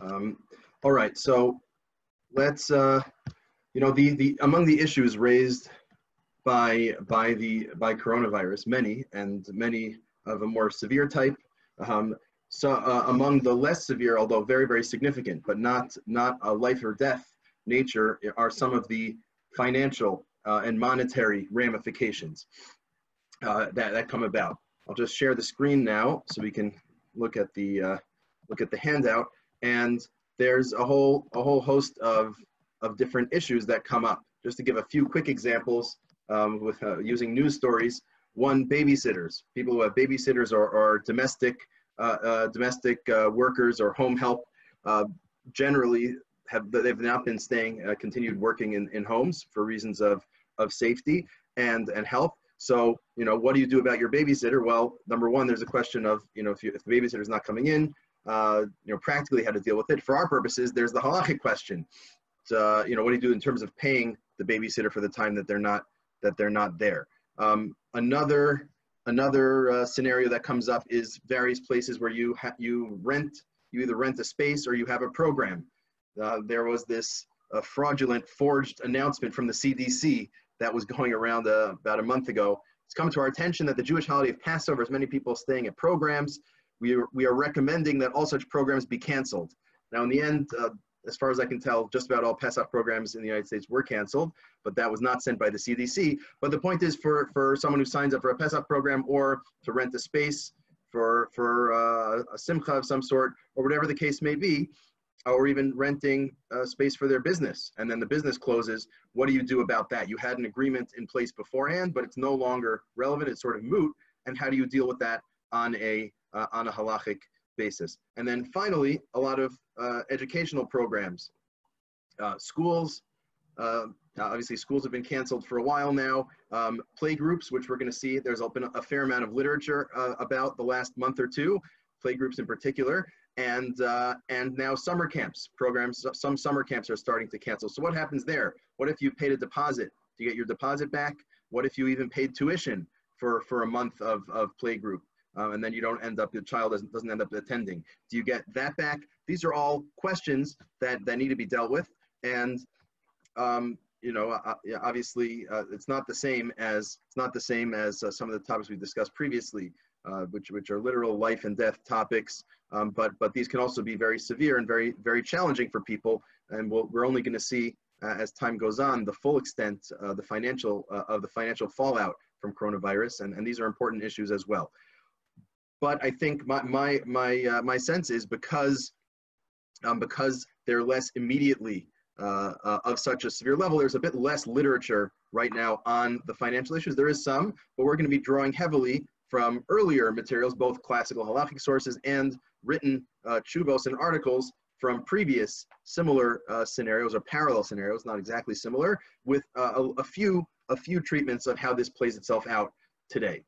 Um, all right, so let's, uh, you know, the, the, among the issues raised by, by the, by coronavirus, many, and many of a more severe type, um, so uh, among the less severe, although very, very significant, but not, not a life or death nature, are some of the financial uh, and monetary ramifications uh, that, that come about. I'll just share the screen now so we can look at the, uh, look at the handout. And there's a whole, a whole host of, of different issues that come up. Just to give a few quick examples um, with uh, using news stories. One, babysitters. People who have babysitters or, or domestic, uh, uh, domestic uh, workers or home help uh, generally have they've not been staying, uh, continued working in, in homes for reasons of, of safety and, and health. So, you know, what do you do about your babysitter? Well, number one, there's a question of, you know, if, you, if the babysitter is not coming in, uh, you know, practically how to deal with it. For our purposes, there's the halachic question. Uh, you know, what do you do in terms of paying the babysitter for the time that they're not that they're not there? Um, another another uh, scenario that comes up is various places where you you rent you either rent a space or you have a program. Uh, there was this uh, fraudulent forged announcement from the CDC that was going around uh, about a month ago. It's come to our attention that the Jewish holiday of Passover has many people staying at programs we are, we are recommending that all such programs be canceled. Now, in the end, uh, as far as I can tell, just about all Pesach programs in the United States were canceled, but that was not sent by the CDC. But the point is for, for someone who signs up for a Pesach program or to rent a space for, for uh, a simcha of some sort, or whatever the case may be, or even renting a space for their business, and then the business closes, what do you do about that? You had an agreement in place beforehand, but it's no longer relevant, it's sort of moot, and how do you deal with that on a uh, on a halachic basis. And then finally, a lot of uh, educational programs. Uh, schools, uh, obviously schools have been canceled for a while now. Um, play groups, which we're gonna see, there's been a fair amount of literature uh, about the last month or two, play groups in particular, and, uh, and now summer camps programs, some summer camps are starting to cancel. So what happens there? What if you paid a deposit? Do you get your deposit back? What if you even paid tuition for, for a month of, of play group? Um, and then you don't end up, the child doesn't, doesn't end up attending. Do you get that back? These are all questions that, that need to be dealt with. And, um, you know, uh, obviously uh, it's not the same as, it's not the same as uh, some of the topics we discussed previously, uh, which, which are literal life and death topics. Um, but, but these can also be very severe and very, very challenging for people. And we we are only gonna see uh, as time goes on, the full extent, uh, the financial, of the financial fallout from coronavirus. And, and these are important issues as well. But I think my my my uh, my sense is because um, because they're less immediately uh, uh, of such a severe level, there's a bit less literature right now on the financial issues. There is some, but we're going to be drawing heavily from earlier materials, both classical halachic sources and written uh, chuvos and articles from previous similar uh, scenarios or parallel scenarios, not exactly similar, with uh, a, a, few a few treatments of how this plays itself out today.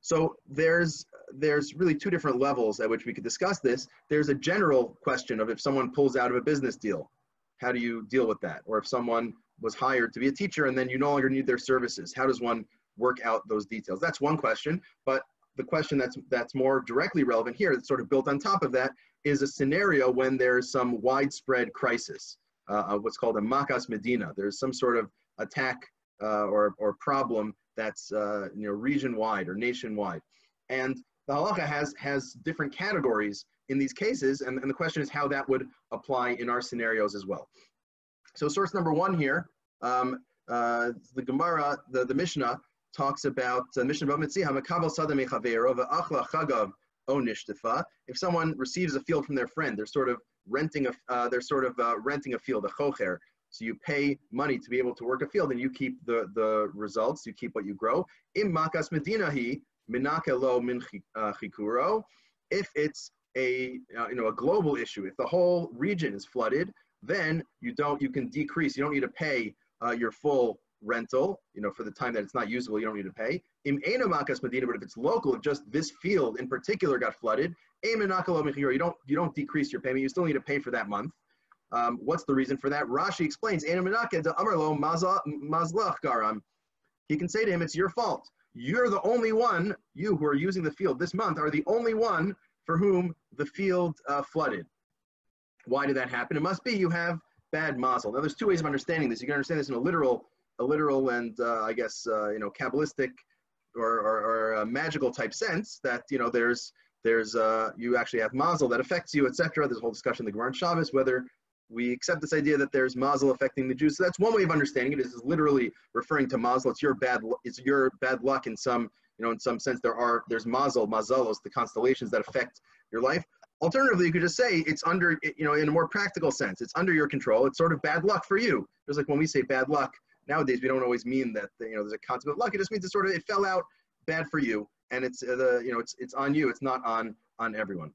So there's there's really two different levels at which we could discuss this. There's a general question of if someone pulls out of a business deal, how do you deal with that? Or if someone was hired to be a teacher and then you no longer need their services, how does one work out those details? That's one question, but the question that's that's more directly relevant here, that's sort of built on top of that, is a scenario when there's some widespread crisis, uh, what's called a makas medina. There's some sort of attack uh, or, or problem that's uh, you know region-wide or nationwide. And the halacha has, has different categories in these cases, and, and the question is how that would apply in our scenarios as well. So source number one here, um, uh, the Gemara, the, the Mishnah, talks about uh, Mishnah If someone receives a field from their friend, they're sort of renting a uh, they're sort of uh, renting a field, a chocher. So you pay money to be able to work a field, and you keep the the results. You keep what you grow. Im makas medinahi minakelo min uh, chikuro. If it's a uh, you know a global issue, if the whole region is flooded, then you don't you can decrease. You don't need to pay uh, your full rental. You know for the time that it's not usable, you don't need to pay. Im makas medina, but if it's local, if just this field in particular got flooded, you don't you don't decrease your payment. You still need to pay for that month. Um, what's the reason for that? Rashi explains, He can say to him, it's your fault. You're the only one, you who are using the field this month are the only one for whom the field uh, flooded. Why did that happen? It must be you have bad mazel. Now, there's two ways of understanding this. You can understand this in a literal, a literal and uh, I guess uh, you know kabbalistic or, or, or magical type sense that you know there's there's uh, you actually have mazel that affects you, etc. There's a whole discussion in the Gemara and Shabbos whether we accept this idea that there's mazel affecting the Jews. So that's one way of understanding it. Is literally referring to mazel. It's your bad. It's your bad luck in some you know in some sense. There are there's mazel, mazalos, the constellations that affect your life. Alternatively, you could just say it's under you know in a more practical sense. It's under your control. It's sort of bad luck for you. Just like when we say bad luck nowadays, we don't always mean that you know there's a of luck. It just means it sort of it fell out bad for you, and it's uh, the you know it's it's on you. It's not on on everyone.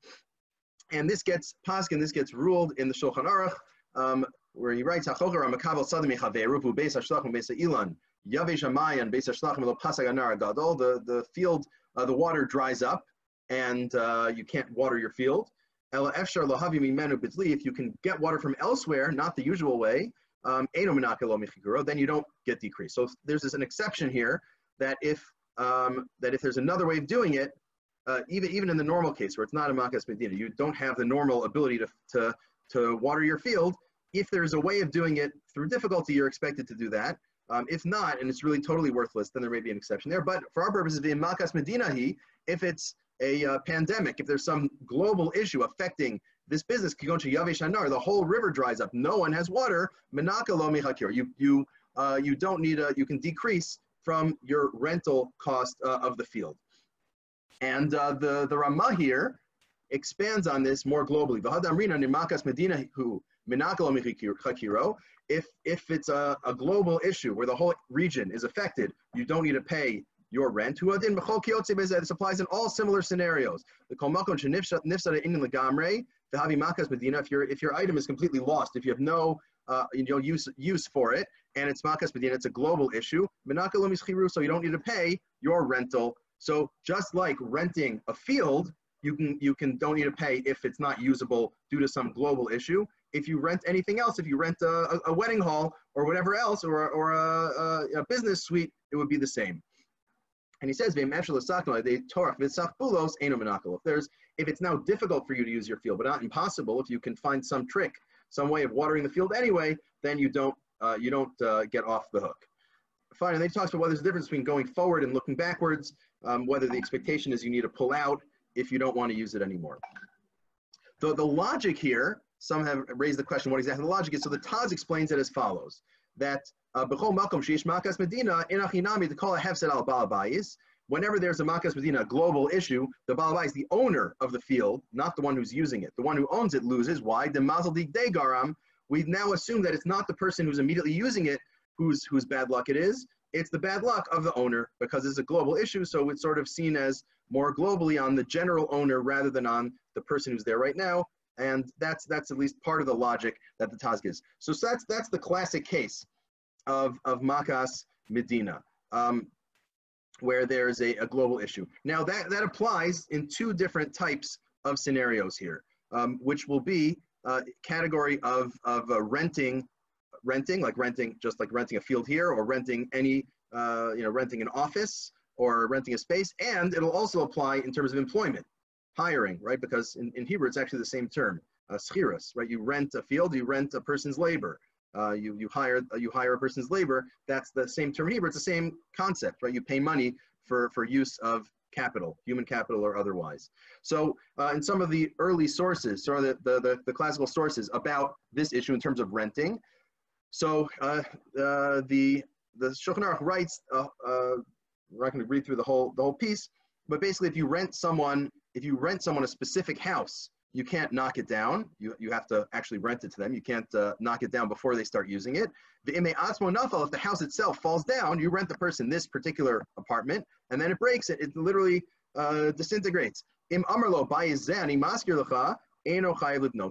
And this gets paskin. This gets ruled in the Shulchan Aruch um, where he writes, "Hachocher amakabel sadim mechaveru beis hashlachim beis ilan yavesh hamayan beis hashlachim lo pasag anar gadol." The the field, uh, the water dries up, and uh, you can't water your field. Ela efshar lohavi mimenu bitli. If you can get water from elsewhere, not the usual way, um, then you don't get decreased. So there's an exception here that if um, that if there's another way of doing it, uh, even even in the normal case where it's not a makas medina, you don't have the normal ability to to to water your field. If there's a way of doing it through difficulty, you're expected to do that. Um, if not, and it's really totally worthless, then there may be an exception there. But for our purposes, in makas medinahi, if it's a uh, pandemic, if there's some global issue affecting this business, the whole river dries up, no one has water, you you uh, you don't need a, you can decrease from your rental cost uh, of the field. And uh, the, the Ramah here expands on this more globally. If, if it's a, a global issue where the whole region is affected, you don't need to pay your rent. This applies in all similar scenarios. If your if your item is completely lost, if you have no uh, you know use use for it, and it's makas medina, it's a global issue. So you don't need to pay your rental. So just like renting a field, you can you can don't need to pay if it's not usable due to some global issue. If you rent anything else, if you rent a, a wedding hall or whatever else, or, or a, a, a business suite, it would be the same. And he says. If there's if it's now difficult for you to use your field, but not impossible, if you can find some trick, some way of watering the field anyway, then you don't uh, you don't uh, get off the hook. Fine, and then he talks about whether there's a difference between going forward and looking backwards, um, whether the expectation is you need to pull out if you don't want to use it anymore. The, the logic here, some have raised the question what exactly the logic is. So the Taz explains it as follows that uh, Whenever there's a Makas Medina global issue, the Balabais, the owner of the field, not the one who's using it. The one who owns it loses. Why? The Mazel Degaram, we now assume that it's not the person who's immediately using it whose whose bad luck it is. It's the bad luck of the owner because it's a global issue, so it's sort of seen as more globally on the general owner rather than on the person who's there right now. And that's that's at least part of the logic that the Taz gives. So, so that's that's the classic case of of Makas Medina, um, where there's a, a global issue. Now that that applies in two different types of scenarios here, um, which will be uh, category of of uh, renting renting, like renting, just like renting a field here or renting any, uh, you know, renting an office or renting a space. And it'll also apply in terms of employment, hiring, right? Because in, in Hebrew, it's actually the same term, uh, schiras, right? You rent a field, you rent a person's labor. Uh, you, you, hire, uh, you hire a person's labor. That's the same term in Hebrew. It's the same concept, right? You pay money for, for use of capital, human capital or otherwise. So uh, in some of the early sources, or the, the, the, the, classical sources about this issue in terms of renting, so uh, uh, the the Shulchan Aruch writes. Uh, we're not going to read through the whole the whole piece, but basically, if you rent someone, if you rent someone a specific house, you can't knock it down. You, you have to actually rent it to them. You can't uh, knock it down before they start using it. The ime asmo nafal, if the house itself falls down, you rent the person this particular apartment, and then it breaks it. It literally uh, disintegrates. Im amarlo bayizani maskir lecha eno chayiv no.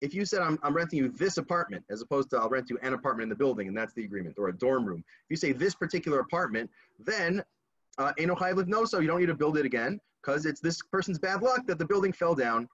If you said I'm, I'm renting you this apartment as opposed to I'll rent you an apartment in the building and that's the agreement or a dorm room. If you say this particular apartment, then uh, no live no so you don't need to build it again because it's this person's bad luck that the building fell down.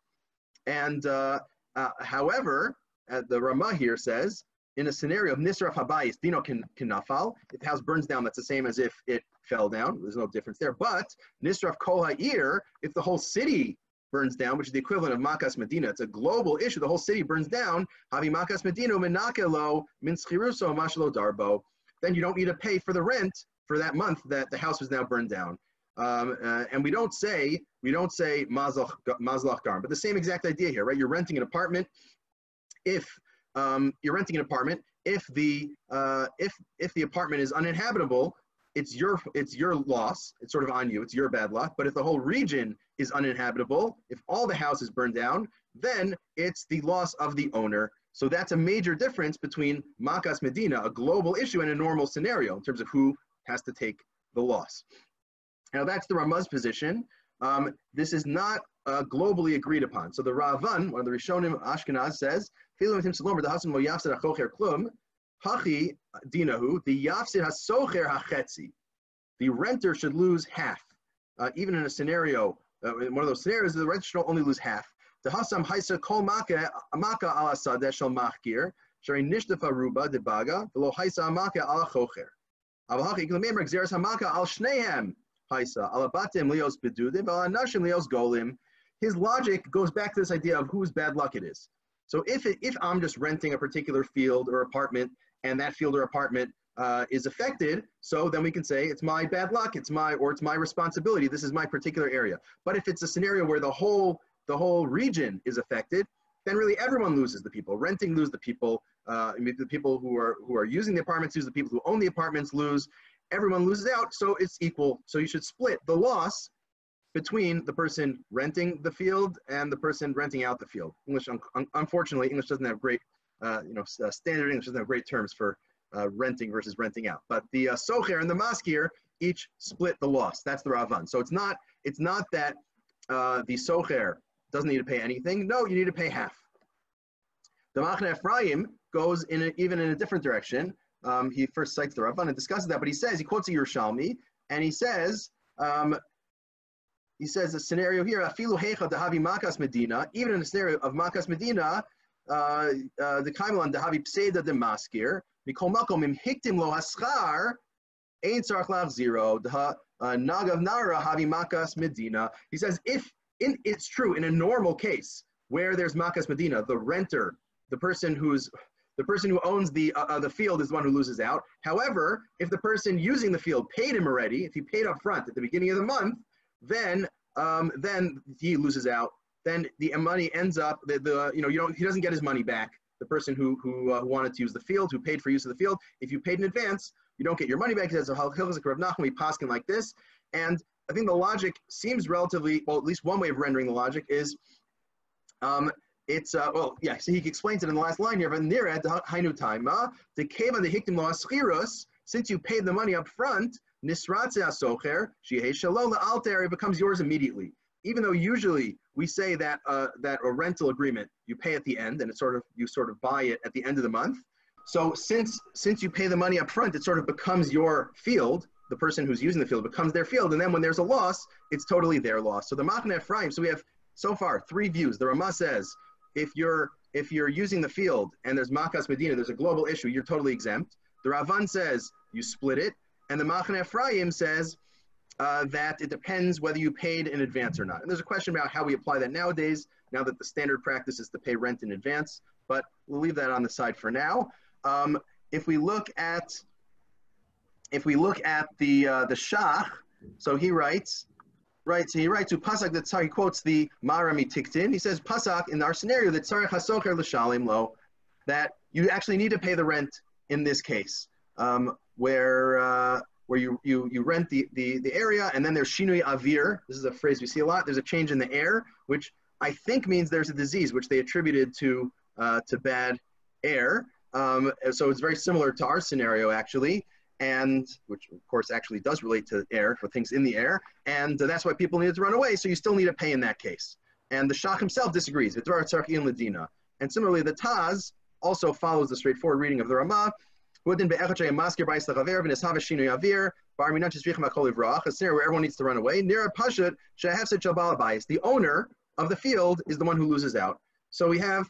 And uh, uh, however, uh, the Ramah here says in a scenario of Nisra Habayis, Dino can nafal, if the house burns down, that's the same as if it fell down. There's no difference there. But Nisraf Kol Ha'ir, if the whole city burns down, which is the equivalent of Makas Medina. It's a global issue. The whole city burns down. Havi Makas Medina minakelo min mashalo darbo. Then you don't need to pay for the rent for that month that the house was now burned down. Um, uh, and we don't say we don't say mazlach garm, but the same exact idea here, right? You're renting an apartment. If um, you're renting an apartment, if the uh, if if the apartment is uninhabitable, it's your it's your loss. It's sort of on you. It's your bad luck. But if the whole region is uninhabitable, if all the houses burn down, then it's the loss of the owner. So that's a major difference between Makas Medina, a global issue, and a normal scenario in terms of who has to take the loss. Now that's the Ramah's position. Um, this is not uh, globally agreed upon. So the Ravan, one of the Rishonim Ashkenaz, says, Hachi dinahu, the hachetzi. The renter should lose half. Uh, even in a scenario, uh, in one of those scenarios, the renter should only lose half. The hasam haisa kol maka maka ala sadeh shel machgir, shari nishtafa ruba de baga, velo haisa maka ala chocher. Avahachi iklamim gzeres hamaka al shnehem haisa, ala batim lios bedudim, ala nashim lios golim. His logic goes back to this idea of whose bad luck it is. So if, it, if I'm just renting a particular field or apartment and that field or apartment uh, is affected, so then we can say it's my bad luck, it's my or it's my responsibility. This is my particular area. But if it's a scenario where the whole the whole region is affected, then really everyone loses. The people renting lose. The people uh, the people who are who are using the apartments lose. The people who own the apartments lose. Everyone loses out. So it's equal. So you should split the loss between the person renting the field and the person renting out the field. English, un unfortunately, English doesn't have great uh, you know, uh, standard English doesn't have great terms for uh, renting versus renting out. But the uh, socher and the maskir each split the loss. That's the Ravan. So it's not, it's not that uh, the socher doesn't need to pay anything. No, you need to pay half. The Machne Ephraim goes in a, even in a different direction. Um, he first cites the Ravan and discusses that, but he says, he quotes a Yerushalmi, and he says, um, he says a scenario here, medina, even in a scenario of makas medina, uh, uh, the maskir, mikol makom im hiktim lo haschar, ein tzarach lav zero, uh, nagav nara havi makas medina. He says, if in, it's true in a normal case where there's makas medina, the renter, the person who's the person who owns the uh, the field is the one who loses out. However, if the person using the field paid him already, if he paid up front at the beginning of the month, then um, then he loses out then the money ends up the, the you know you don't he doesn't get his money back. The person who who uh, wanted to use the field, who paid for use of the field, if you paid in advance, you don't get your money back. He says, "Hilchik Rav Nachman Paskin like this," and I think the logic seems relatively well. At least one way of rendering the logic is, um, it's uh, well, yeah. So he explains it in the last line here. But near at the hainu taima the cave keva the hiktim lo Since you paid the money up front, nisratze asocher shehei shalom alter. It becomes yours immediately even though usually we say that uh, that a rental agreement you pay at the end and it sort of you sort of buy it at the end of the month. So since since you pay the money up front, it sort of becomes your field. The person who's using the field becomes their field, and then when there's a loss, it's totally their loss. So the Machne Ephraim. So we have so far three views. The Ramah says if you're if you're using the field and there's Makas Medina, there's a global issue, you're totally exempt. The Ravan says you split it, and the Machne Ephraim says uh, that it depends whether you paid in advance or not. And there's a question about how we apply that nowadays, now that the standard practice is to pay rent in advance, but we'll leave that on the side for now. Um, if we look at, if we look at the, uh, the Shach, so he writes, right, so he writes to Pasak that sorry, he quotes the Maharam Mitiktin. He says, Pasak, in our scenario, that Tzarech HaSocher L'Shalim Lo, that you actually need to pay the rent in this case, um, where, uh, where you, you, you rent the, the, the area, and then there's shinui avir. This is a phrase we see a lot. There's a change in the air, which I think means there's a disease, which they attributed to, uh, to bad air. Um, so it's very similar to our scenario, actually, and which of course actually does relate to air for things in the air. And that's why people needed to run away. So you still need to pay in that case. And the Shach himself disagrees. And similarly, the Taz also follows the straightforward reading of the Ramah Within be'echot maskir b'ais lechaver v'neshava shinu yavir bar minat shvichem hakol ivrach. A scenario where everyone needs to run away. Near a pashut shehefset shabal b'ais. The owner of the field is the one who loses out. So we have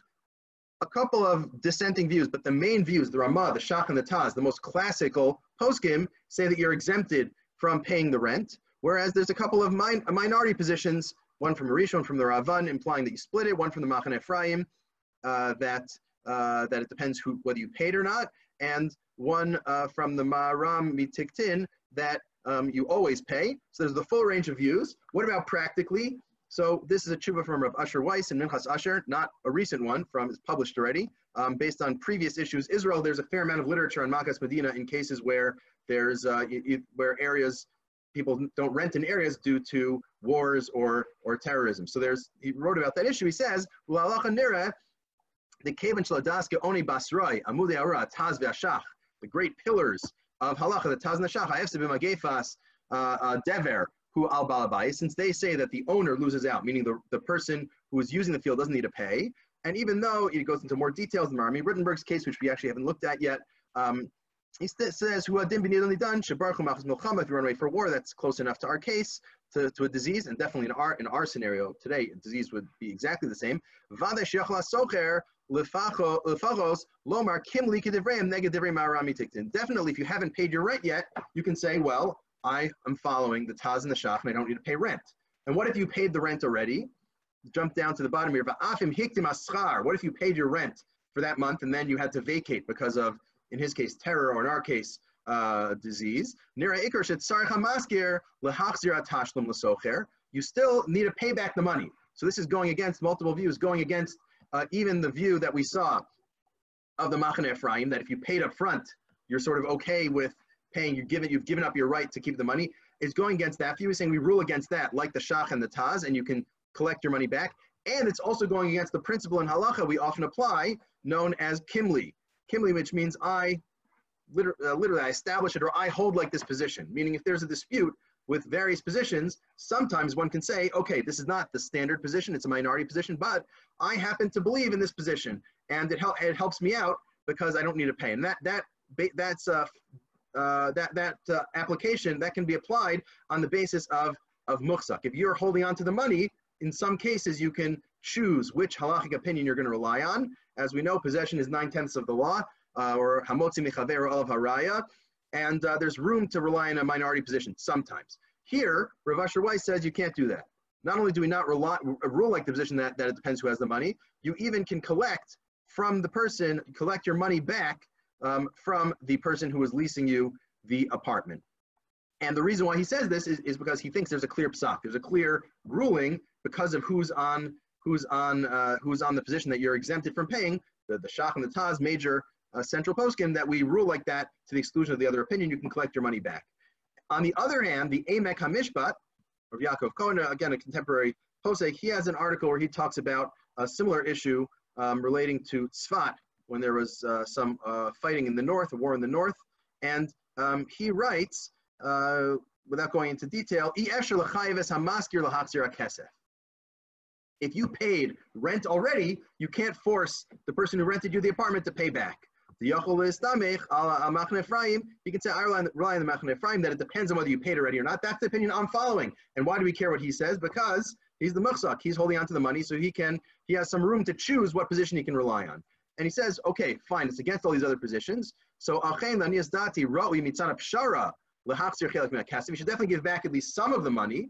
a couple of dissenting views, but the main views, the Ramah, the Shach, and the Taz, the most classical poskim, say that you're exempted from paying the rent. Whereas there's a couple of min- minority positions one from Rishon from the Ravan, implying that you split it, one from the Machan Ephraim, uh, that, uh, that it depends who, whether you paid or not, and one uh, from the Maharam Mitiktin that um, you always pay. So there's the full range of views. What about practically? So this is a tshuva from Rav Usher Weiss and Minchas Usher, not a recent one from, it's published already. Um, based on previous issues, Israel, there's a fair amount of literature on Makas Medina in cases where there's, uh, where areas, people don't rent in areas due to wars or, or terrorism. So there's, he wrote about that issue. He says, the Kavan Shladaska Oni Basrai, Amudei Ara, Taz V'Ashach, the great pillars of halacha, the Taz Nashach, Ha'efse B'Magefas, uh, uh, Dever, who al balabai, since they say that the owner loses out, meaning the, the person who is using the field doesn't need to pay. And even though it goes into more details in Marami Rittenberg's case, which we actually haven't looked at yet, um, he says, "Who adim done milchama." If you run away for war, that's close enough to our case, to, to a disease, and definitely in our in our scenario today, disease would be exactly the same. Socher lefachos lomar kim likidivreim negadivrei ma'arami tiktin. Definitely, if you haven't paid your rent yet, you can say, "Well, I am following the Taz and the Shach, and I don't need to pay rent. And what if you paid the rent already? Jump down to the bottom here. What if you paid your rent for that month and then you had to vacate because of, in his case, terror, or in our case, uh, disease? You still need to pay back the money. So this is going against multiple views, going against uh, even the view that we saw of the Machaneh Ephraim, that if you paid up front, you're sort of okay with paying, you've given, you've given up your right to keep the money, is going against that view. Is saying we rule against that, like the Shach and the Taz, and you can collect your money back. And it's also going against the principle in halacha we often apply, known as kimli. Kimli, which means I, uh, literally, I establish it or I hold like this position. Meaning, if there's a dispute with various positions, sometimes one can say, okay, this is not the standard position, it's a minority position, but I happen to believe in this position, and it, hel- it helps me out because I don't need to pay. And that that that's uh, uh, that, that uh, application that can be applied on the basis of, of muchzak. If you're holding on to the money, in some cases you can choose which halachic opinion you're going to rely on. As we know, possession is nine-tenths of the law, uh, or hamotzi mechaver of haraya, and uh, there's room to rely on a minority position sometimes. Here, Rav Asher Weiss says you can't do that. Not only do we not rely, rule like the position that, that it depends who has the money, you even can collect from the person, collect your money back um, from the person who is leasing you the apartment. And the reason why he says this is, is because he thinks there's a clear psak, there's a clear ruling because of who's on who's on uh, who's on the position that you're exempted from paying. The the shach and the taz major uh, central poskim that we rule like that to the exclusion of the other opinion, you can collect your money back. On the other hand, the Emek Hamishpat of Yaakov Cohen, again a contemporary posek, he has an article where he talks about a similar issue um, relating to tzfat, when there was uh, some uh, fighting in the north, a war in the north. And um, he writes, uh, without going into detail, if you paid rent already, you can't force the person who rented you the apartment to pay back. The Yachol Ephraim, he can say, I rely on, rely on the Machan Ephraim that it depends on whether you paid already or not. That's the opinion I'm following. And why do we care what he says? Because he's the Muchzak. He's holding on to the money, so he can, he has some room to choose what position he can rely on. And he says, okay, fine, it's against all these other positions. So You should definitely give back at least some of the money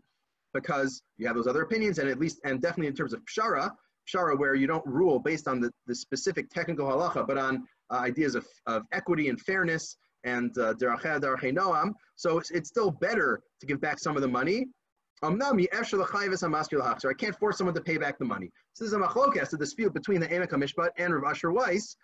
because you have those other opinions, and at least, and definitely in terms of pshara, pshara where you don't rule based on the, the specific technical halacha, but on uh, ideas of, of equity and fairness and deracheh uh, noam. So it's, it's still better to give back some of the money I can't force someone to pay back the money. So this is a machlokas, a dispute between the Emek Mishpat and Rav Asher Weiss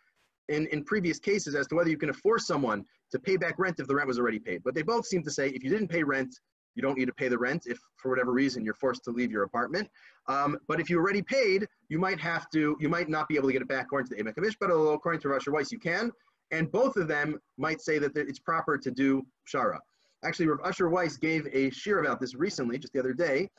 in, in previous cases as to whether you can force someone to pay back rent if the rent was already paid. But they both seem to say if you didn't pay rent, you don't need to pay the rent if for whatever reason you're forced to leave your apartment. Um, but if you already paid, you might have to, you might not be able to get it back according to the Emek although according to Asher Weiss you can. And both of them might say that it's proper to do shara. Actually, Rav Asher Weiss gave a shiur about this recently, just the other day.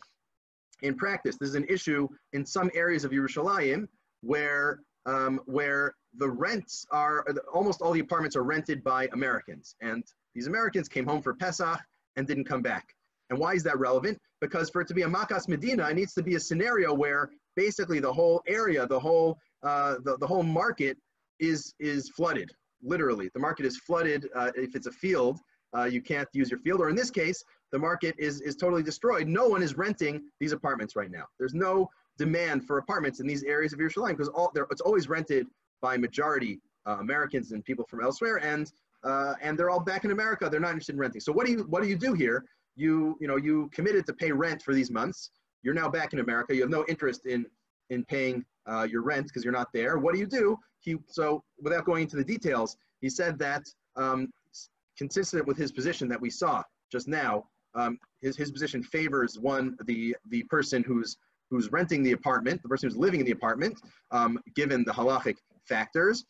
In practice, this is an issue in some areas of Yerushalayim where um, where the rents are almost all the apartments are rented by Americans, and these Americans came home for Pesach and didn't come back. And why is that relevant? Because for it to be a Makas Medina, it needs to be a scenario where basically the whole area, the whole uh, the, the whole market is is flooded. Literally, the market is flooded. Uh, if it's a field, uh, you can't use your field. Or in this case, the market is, is totally destroyed. No one is renting these apartments right now. There's no demand for apartments in these areas of Yerushalayim because all it's always rented by majority uh, Americans and people from elsewhere, and uh, and they're all back in America. They're not interested in renting. So what do you what do you do here? You you know you committed to pay rent for these months. You're now back in America. You have no interest in in paying uh, your rent because you're not there. What do you do? He so without going into the details, he said that um, consistent with his position that we saw just now, um, his, his position favors one the the person who's who's renting the apartment, the person who's living in the apartment, um, given the halachic factors.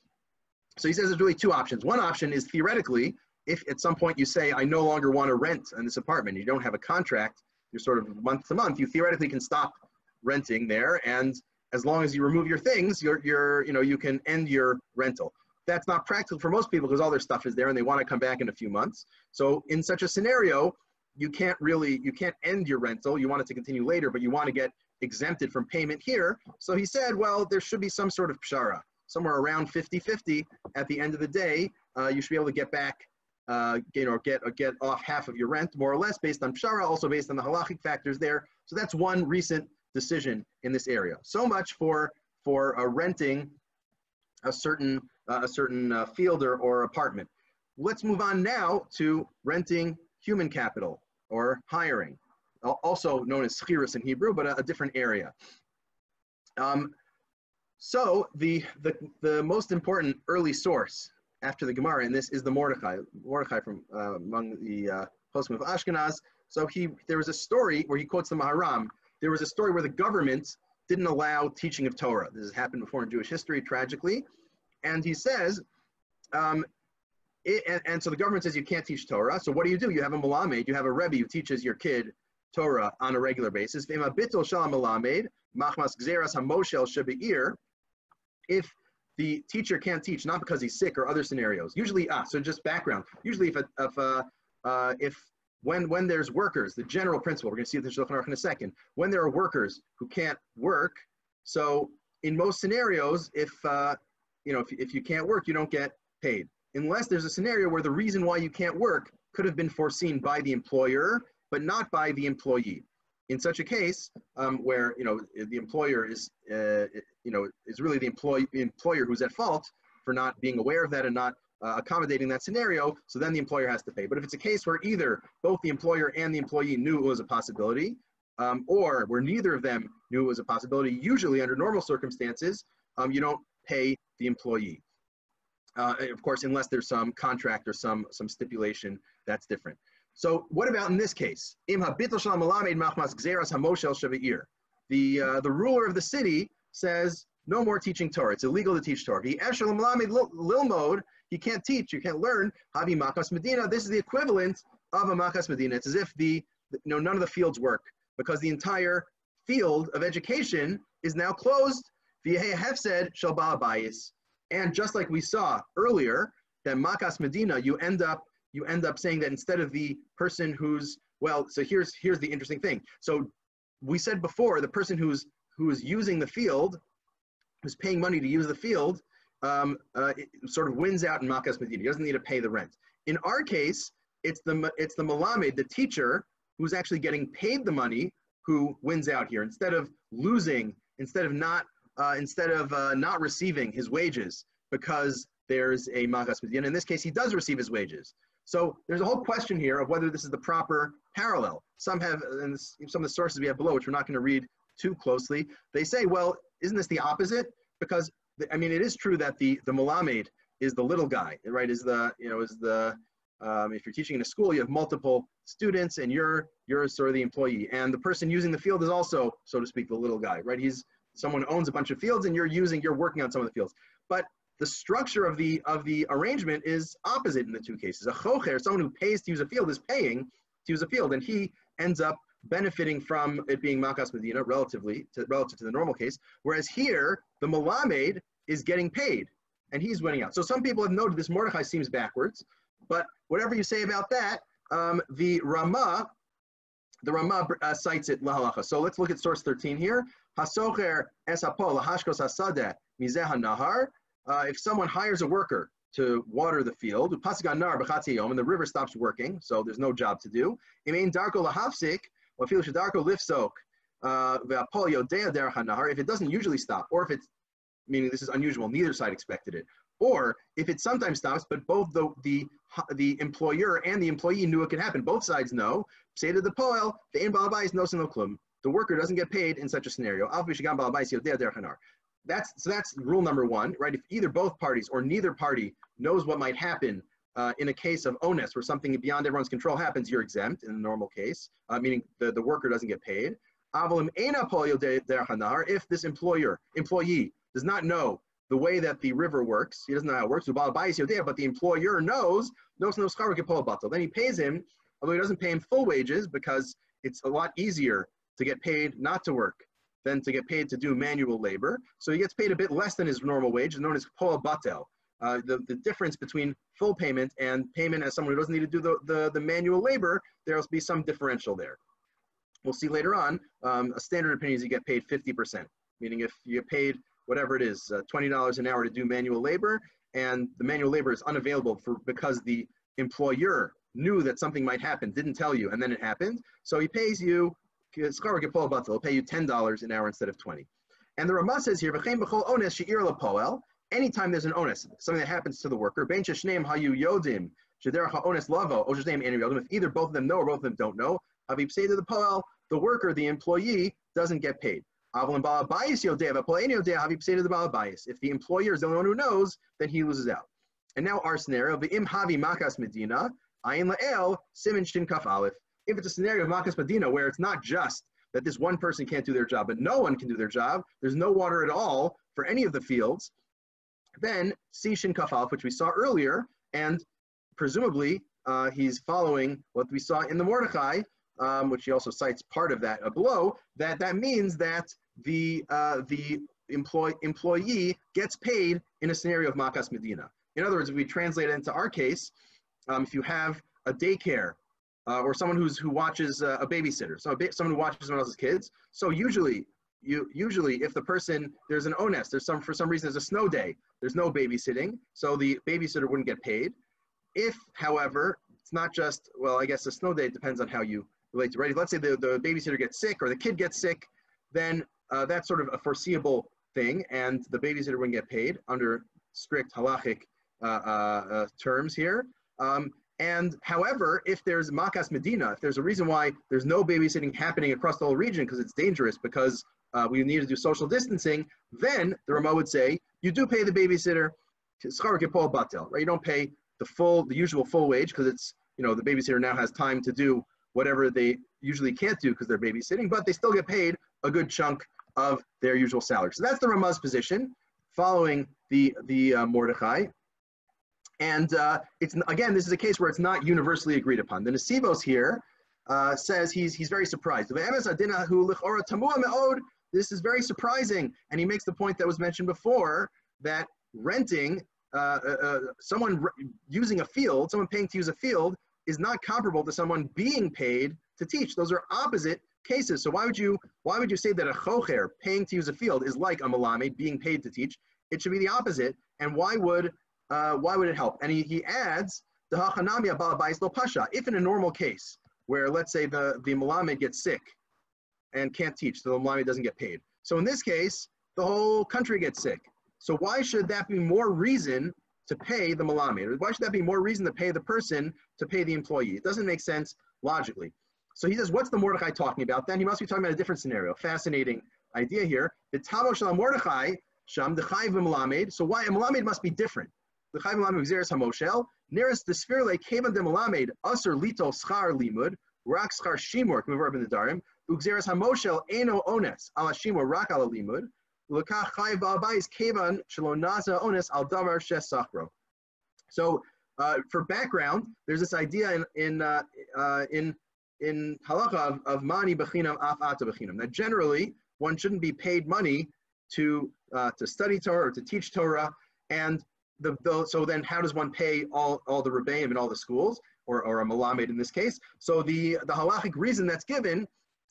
So he says there's really two options. One option is theoretically, if at some point you say, I no longer want to rent in this apartment, you don't have a contract, you're sort of month to month, you theoretically can stop renting there. And as long as you remove your things, you're, you're, you know, you can end your rental. That's not practical for most people because all their stuff is there and they want to come back in a few months. So in such a scenario, you can't really, you can't end your rental. You want it to continue later, but you want to get exempted from payment here. So he said, well, there should be some sort of pshara, somewhere around 50-50 at the end of the day. Uh, you should be able to get back, uh, know, get, or get off half of your rent, more or less, based on pshara, also based on the halachic factors there. So that's one recent decision in this area. So much for, for uh, renting a certain, uh, a certain uh, field or, or apartment. Let's move on now to renting human capital or hiring also known as schiris in Hebrew, but a, a different area. Um, so the, the, the most important early source after the Gemara, and this is the Mordechai, Mordechai from uh, among the uh, Poskim of Ashkenaz. So he, there was a story where he quotes the Maharam. There was a story where the government didn't allow teaching of Torah. This has happened before in Jewish history, tragically. And he says, um, it, and, and, so the government says you can't teach Torah. So what do you do? You have a Malamed, you have a Rebbe who teaches your kid Torah on a regular basis. If the teacher can't teach, not because he's sick or other scenarios, usually, ah, so just background. Usually, if, if, uh, uh, if when, when there's workers, the general principle, we're going to see the Shulchan Aruch in a second, when there are workers who can't work, so in most scenarios, if, uh, you know, if, if you can't work, you don't get paid. Unless there's a scenario where the reason why you can't work could have been foreseen by the employer but not by the employee. In such a case, um, where you know the employer is, uh, you know, is really the employee employer who's at fault for not being aware of that and not uh, accommodating that scenario, so then the employer has to pay. But if it's a case where either both the employer and the employee knew it was a possibility, um, or where neither of them knew it was a possibility, usually under normal circumstances, um, you don't pay the employee. Uh, of course, unless there's some contract or some some stipulation that's different. So what about in this case? The, uh, the ruler of the city says, no more teaching Torah. It's illegal to teach Torah. He he can't teach, you can't learn. Makas Medina. This is the equivalent of a Makas Medina. It's as if the, you know, none of the fields work because the entire field of education is now closed. have said Shalba Bayis. And just like we saw earlier, that Makas Medina, you end up you end up saying that instead of the person who's well so here's here's the interesting thing. So we said before the person who's who's using the field who's paying money to use the field um, uh, sort of wins out in makas medina. He doesn't need to pay the rent. In our case it's the it's the malamed the teacher who's actually getting paid the money who wins out here. Instead of losing instead of not uh, instead of uh, not receiving his wages because there's a makas medina. In this case he does receive his wages so there's a whole question here of whether this is the proper parallel. Some have, and some of the sources we have below, which we're not going to read too closely, they say, well, isn't this the opposite? Because, I mean, it is true that the, the Malamed is the little guy, right? Is the, you know, is the, um, if you're teaching in a school, you have multiple students and you're, you're sort of the employee. And the person using the field is also, so to speak, the little guy, right? He's, someone owns a bunch of fields and you're using, you're working on some of the fields. But the structure of the of the arrangement is opposite in the two cases. A chocher, someone who pays to use a field, is paying to use a field, and he ends up benefiting from it being makas medina relatively to, relative to the normal case. Whereas here, the malamed is getting paid, and he's winning out. So some people have noted this Mordechai seems backwards, but whatever you say about that, um, the Rama, the Rama uh, cites it lahalacha. So let's look at source 13 here. Hasocher esapol lahashkos hasadeh mizeh nahar uh, if someone hires a worker to water the field. And the river stops working, so there's no job to do. Uh, if it doesn't usually stop, or if it's meaning this is unusual, neither side expected it, or if it sometimes stops, but both the the the employer and the employee knew it could happen, both sides know. Say to the poel, the in no no. The worker doesn't get paid in such a scenario. That's so. That's rule number one, right? If either both parties or neither party knows what might happen uh, in a case of onus, where something beyond everyone's control happens, you're exempt in a normal case, uh, meaning the, the worker doesn't get paid. If this employer, employee, does not know the way that the river works, he doesn't know how it works, but the employer knows, then he pays him, although he doesn't pay him full wages because it's a lot easier to get paid not to work than to get paid to do manual labor. So he gets paid a bit less than his normal wage, known as poel batel. Uh, the, the difference between full payment and payment as someone who doesn't need to do the, the, the manual labor, there'll be some differential there. We'll see later on, um, a standard opinion is you get paid 50%, meaning if you get paid whatever it is, uh, $20 an hour to do manual labor, and the manual labor is unavailable for because the employer knew that something might happen, didn't tell you, and then it happened. So he pays you, he'll pay you $10 an hour instead of 20. And the Ramah says here, anytime there's an onus, something that happens to the worker, if either both of them know or both of them don't know, say to the poel, the worker, the employee, doesn't get paid. If the employer is the only one who knows, then he loses out. And now our scenario, the im havi makas medina, ayin la'el, simin shin kaf aleph. If it's a scenario of makas medina where it's not just that this one person can't do their job, but no one can do their job, there's no water at all for any of the fields, then see shin which we saw earlier, and presumably uh, he's following what we saw in the Mordechai, um, which he also cites part of that below, that that means that the, uh, the employ, employee gets paid in a scenario of Makas Medina. In other words, if we translate it into our case, um, if you have a daycare uh, or someone who's, who watches uh, a babysitter, so a ba someone who watches someone else's kids, so usually you usually if the person there's an onus there's some for some reason there's a snow day there's no babysitting so the babysitter wouldn't get paid if however it's not just well i guess a snow day depends on how you relate to Right? let's say the, the babysitter gets sick or the kid gets sick then uh, that's sort of a foreseeable thing, and the babysitter wouldn't get paid under strict halachic uh, uh, uh, terms here. Um, and however, if there's makas medina, if there's a reason why there's no babysitting happening across the whole region because it's dangerous, because uh, we need to do social distancing, then the Rama would say you do pay the babysitter right? You don't pay the full, the usual full wage because it's you know the babysitter now has time to do whatever they usually can't do because they're babysitting, but they still get paid a good chunk of their usual salary. So that's the Ramah's position following the, the uh, Mordechai. And uh, it's again, this is a case where it's not universally agreed upon. The Nesivos here uh, says he's, he's very surprised. This is very surprising. And he makes the point that was mentioned before that renting, uh, uh, uh, someone using a field, someone paying to use a field, is not comparable to someone being paid to teach. Those are opposite cases. So why would you why would you say that a chocher paying to use a field is like a malamed being paid to teach? It should be the opposite. And why would uh, why would it help? And he, he adds the hachanami balabais lo pasha. If in a normal case where let's say the the malamed gets sick and can't teach, so the malamed doesn't get paid. So in this case, the whole country gets sick. So why should that be more reason to pay the malamed? Why should that be more reason to pay the person to pay the employee? It doesn't make sense logically. So he says, what's the Mordechai talking about? Then he must be talking about a different scenario. Fascinating idea here. The Tamo Shalom Mordechai, Sham, the Chayv Malamed. So why a Malamed must be different? The Chayv Malamed Xeris HaMoshel, Nearest the sphere like Kavan de Malamed, Usr Lito Schar Limud, Rak Schar Shimor, Kmevar the Darim, Uxeris HaMoshel, Eno Ones, Ala Shimor, Rak Ala Limud, Lakach Chayv Ba'abais Kavan, Shalonaza Ones, Al Davar Shes Sachro. So uh, for background, there's this idea in, in, uh, uh, in in halacha of, of mani bechinam af ata bechinam. That generally one shouldn't be paid money to uh, to study Torah or to teach Torah. And the, so then how does one pay all, all the rebbeim in all the schools or, or a malamed in this case? So the, the halachic reason that's given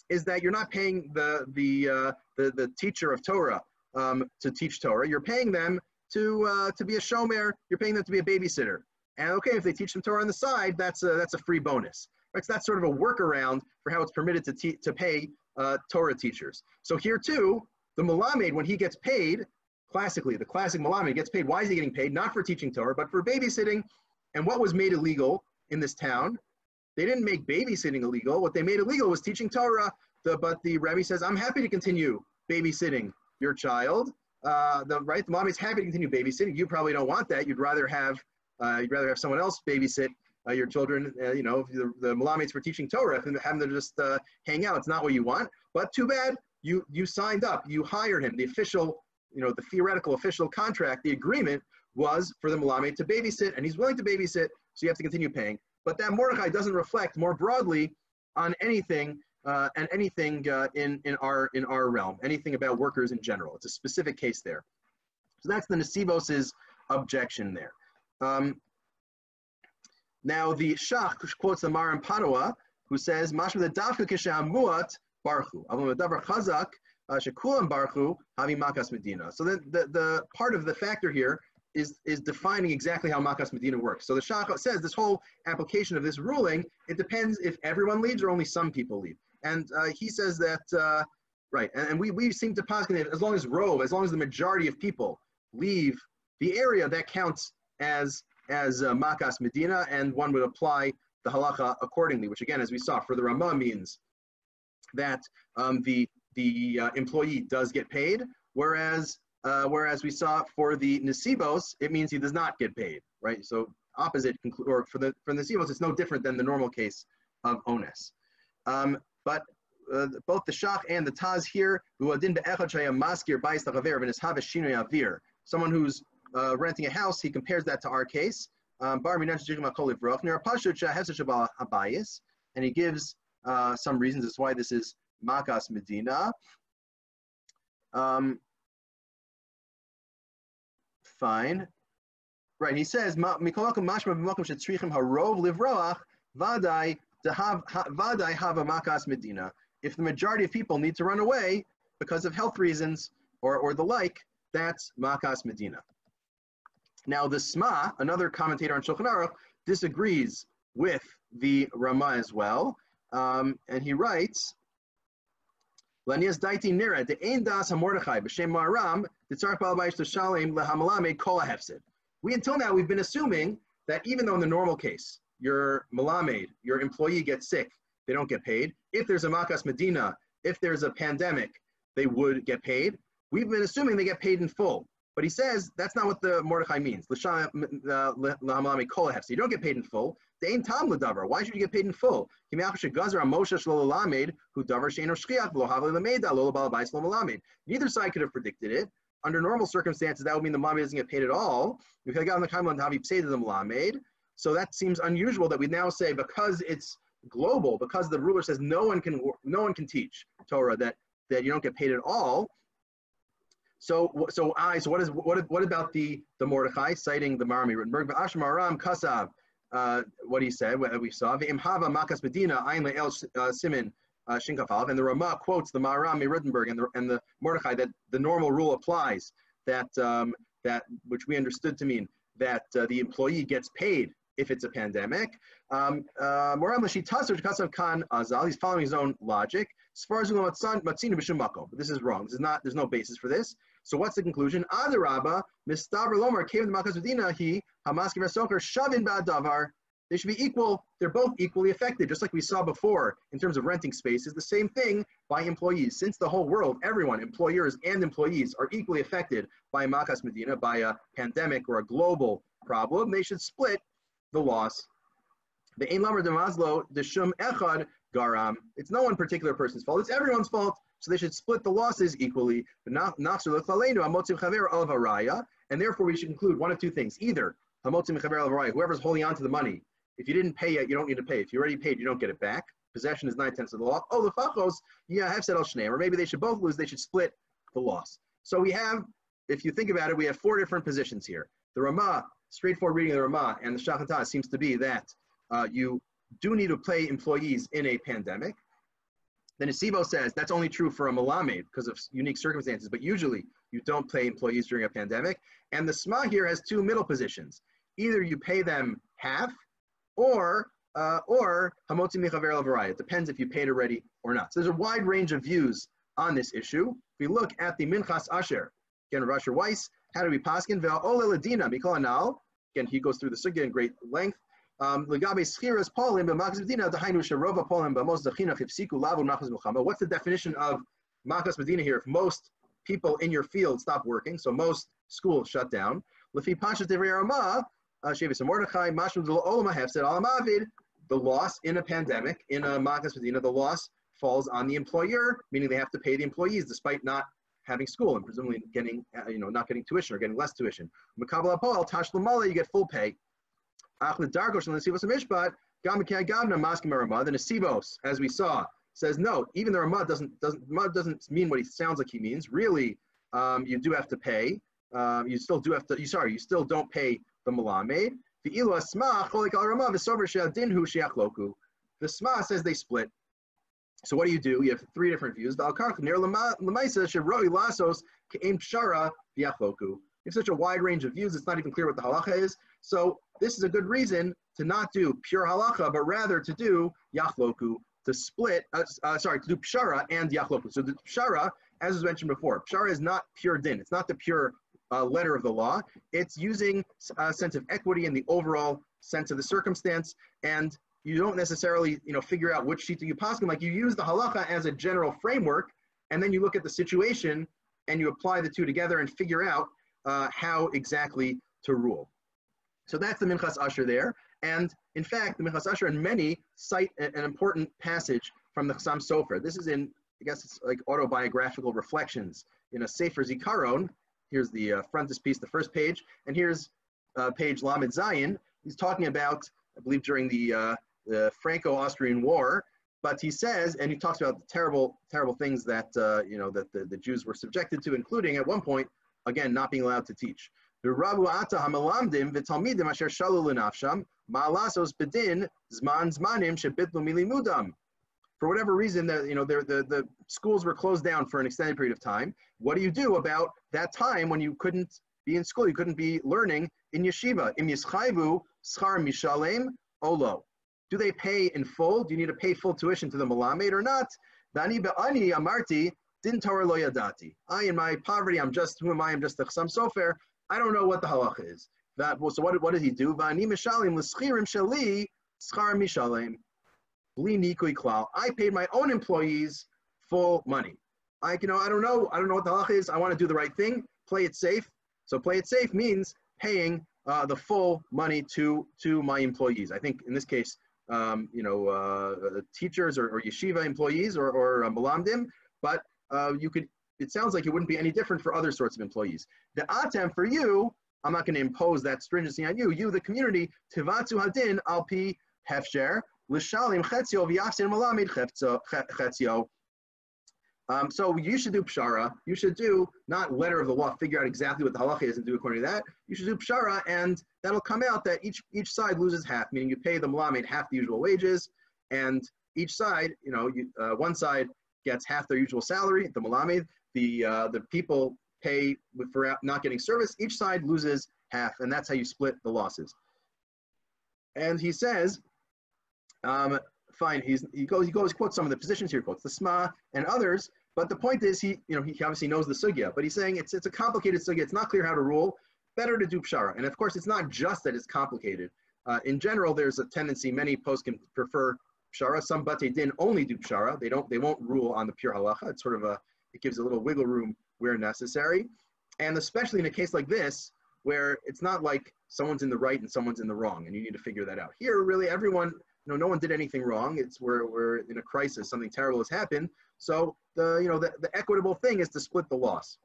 is that you're not paying the, the, uh, the, the teacher of Torah um, to teach Torah. You're paying them to uh, to be a shomer. You're paying them to be a babysitter. And okay, if they teach them Torah on the side, that's a, that's a free bonus. Right? So that's sort of a workaround for how it's permitted to, te- to pay uh, Torah teachers. So here too, the Malamed, when he gets paid, classically, the classic Malamed gets paid. Why is he getting paid? Not for teaching Torah, but for babysitting. And what was made illegal in this town? They didn't make babysitting illegal. What they made illegal was teaching Torah. The, but the Rebbe says, I'm happy to continue babysitting your child. Uh, the right, the mom is happy to continue babysitting. You probably don't want that. You'd rather have uh, you'd rather have someone else babysit uh, your children. Uh, you know, the, the Malamites for teaching Torah and having them just uh, hang out. It's not what you want. But too bad you you signed up. You hired him. The official, you know, the theoretical official contract, the agreement was for the Malamed to babysit, and he's willing to babysit. So you have to continue paying. But that Mordechai doesn't reflect more broadly on anything uh, and anything uh, in, in, our, in our realm, anything about workers in general. It's a specific case there. So that's the Nesivos's objection there. Um, now the Shach quotes the Maharam Padua, who says, Mashma the Dafka Kishamuat Barchu. Avon Davar Chazak Shekulam Barchu Havi Makas Medina. So the, the, the part of the factor here is, is defining exactly how Makas Medina works. So the Shach says this whole application of this ruling, it depends if everyone leaves or only some people leave. And uh, he says that, uh, right, and, and, we, we seem to posit as long as Rove, as long as the majority of people leave the area, that counts as, as uh, Makas Medina, and one would apply the halacha accordingly, which again, as we saw, for the Ramah means that um, the, the uh, employee does get paid, whereas, uh, whereas we saw for the Nesivos, it means he does not get paid, right? So opposite, or for the, for the Nesivos, it's no different than the normal case of onus. Um, but uh, both the Shach and the Taz here, someone who's uh, renting a house, he compares that to our case. Um, and he gives uh, some reasons as why this is Makas Medina. Um, fine. Right, he says, Mikolakum mashma b'makom shetzrichim harov livroach vadai Vadai hava makas medina. If the majority of people need to run away because of health reasons or, or the like, that's makas medina. Now the Sma, another commentator on Shulchan Aruch, disagrees with the Rama as well, um, and he writes, Lanias daiti nira de ein das b'shem maram l'shalem lehamalame kol. We until now we've been assuming that even though in the normal case your malamed, your employee gets sick, they don't get paid. If there's a makas medina, if there's a pandemic, they would get paid. We've been assuming they get paid in full. But he says that's not what the Mordechai means. Uh, you don't get paid in full. Why should you get paid in full? Neither side could have predicted it. Under normal circumstances, that would mean the Malamed doesn't get paid at all. So that seems unusual that we now say because it's global, because the ruler says no one can no one can teach Torah that that you don't get paid at all. So so I so what is what what about the the Mordechai citing the Rittenberg Ashmaram Kasav uh, what he said what we saw Hava Makas Medina Ayin El uh, Simin uh, Shinkafalv and the Rama quotes the Marami Rittenberg and the and the Mordechai that the normal rule applies that um, that which we understood to mean that uh, the employee gets paid if it's a pandemic. Um, uh, he's following his own logic. This is wrong. This is not. There's no basis for this. So what's the conclusion? Adarabba, Mistaver Lomar came to Makas Medina. He Hamaski Vesoker Shavin Badavar. They should be equal. They're both equally affected, just like we saw before in terms of renting space. Is the same thing by employees. Since the whole world, everyone, employers and employees, are equally affected by Makas Medina, by a pandemic or a global problem, they should split the loss. The Ein Lamar de Maslow, the Shum Echad Garam. It's no one particular person's fault. It's everyone's fault. So they should split the losses equally. And therefore we should conclude one of two things. Either whoever's holding on to the money, if you didn't pay it, you don't need to pay. If you already paid, you don't get it back. Possession is nine tenths of the law. Oh, the fachos, yeah, I have said al Or maybe they should both lose. They should split the loss. So we have, if you think about it, we have four different positions here. The Ramah straightforward reading of the Ramah and the Shachatah seems to be that uh, you do need to pay employees in a pandemic. Then Asibo says that's only true for a Malame because of unique circumstances, but usually you don't pay employees during a pandemic. And the SMA here has two middle positions. Either you pay them half or uh, or Hamotzi Michaver It depends if you paid already or not. So there's a wide range of views on this issue. If we look at the Minchas Asher, again, Rav Weiss, how do we paskin? Ve'ol Ladina, Mikol Anal. Again, he goes through the sugya in great length. Um, What's the definition of makas medina here? If most people in your field stop working, so most schools shut down. Uh, the loss in a pandemic, in a makas medina, the loss falls on the employer, meaning they have to pay the employees despite not having school and presumably getting, uh, you know, not getting tuition or getting less tuition. You get full pay. Achmed and the Sivos Mishpat, Gamakai Gavna Maskim Ramah, then a Sivos, as we saw, says no, even the Ramah doesn't doesn't Ramah doesn't mean what he sounds like he means. Really, um, you do have to pay. Um, you still do have to. You sorry, you still don't pay the Malamed. The Ilu Asma Cholik Al Ramah V'Sover She'adinhu Sheach Loku. The Sma says they split. So what do you do? You have three different views. You have such a wide range of views, it's not even clear what the halacha is. So this is a good reason to not do pure halacha, but rather to do yachloku, to split, uh, uh, sorry, to do pshara and yachloku. So the pshara, as was mentioned before, pshara is not pure din. It's not the pure uh, letter of the law. It's using a sense of equity in the overall sense of the circumstance. And you don't necessarily, you know, figure out which sheet do you paskin. Like you use the halacha as a general framework, and then you look at the situation and you apply the two together and figure out uh, how exactly to rule. So that's the Minchas Asher there. And in fact, the Minchas Asher and many cite an important passage from the Chassam Sofer. This is in, I guess it's like autobiographical reflections in a Sefer Zikaron. Here's the uh, frontispiece, the first page. And here's uh, page Lamed Zayin. He's talking about, I believe, during the, uh, the Franco-Austrian War. But he says, and he talks about the terrible, terrible things that, uh, you know, that the, the Jews were subjected to, including at one point, again, not being allowed to teach. Ata hamalamdim asher bedin zman zmanim. For whatever reason, the, you know, the, the, the schools were closed down for an extended period of time. What do you do about that time when you couldn't be in school, you couldn't be learning in yeshiva? Im yischayvu schar mishalem olo. Do they pay in full? Do you need to pay full tuition to the malamed or not? Vani be'ani amarti din Torah lo yadati. I, in my poverty, I'm just, who am I? I'm just a chasam sofer. I don't know what the halacha is. That well, so what, what did he do? Vani mishalim l'schirim shali schar mishalim. I paid my own employees full money. I you know I don't know I don't know what the halacha is. I want to do the right thing. Play it safe. So play it safe means paying uh, the full money to to my employees. I think in this case, um, you know, uh, teachers or, or, yeshiva employees or, or uh, malamdim, but uh, you could it sounds like it wouldn't be any different for other sorts of employees. The atem for you, I'm not going to impose that stringency on you. You, the community, tivatzu hadin alpi hefsher l'shalim chetzio v'yachsin malamid chetzio. Um, so you should do pshara. You should do not letter of the law, figure out exactly what the halacha is and do according to that. You should do pshara, and that'll come out that each each side loses half, meaning you pay the malamid half the usual wages, and each side, you know, you, uh, one side gets half their usual salary, the malamid, the, uh, the people pay for not getting service, each side loses half, and that's how you split the losses. And he says, um, fine, he's, he goes, he goes, quotes some of the positions here, quotes the SMA and others, but the point is he, you know, he obviously knows the sugya, but he's saying it's, it's a complicated sugya, it's not clear how to rule, better to do pshara. And of course, it's not just that it's complicated. Uh, in general, there's a tendency, many poskim prefer pshara. Some bate din only do pshara. They don't, they won't rule on the pure halacha. It's sort of a, it gives a little wiggle room where necessary. And especially in a case like this, where it's not like someone's in the right and someone's in the wrong, and you need to figure that out. Here, really, everyone, you know, no one did anything wrong. It's where we're in a crisis, something terrible has happened. So the, you know, the, the equitable thing is to split the loss.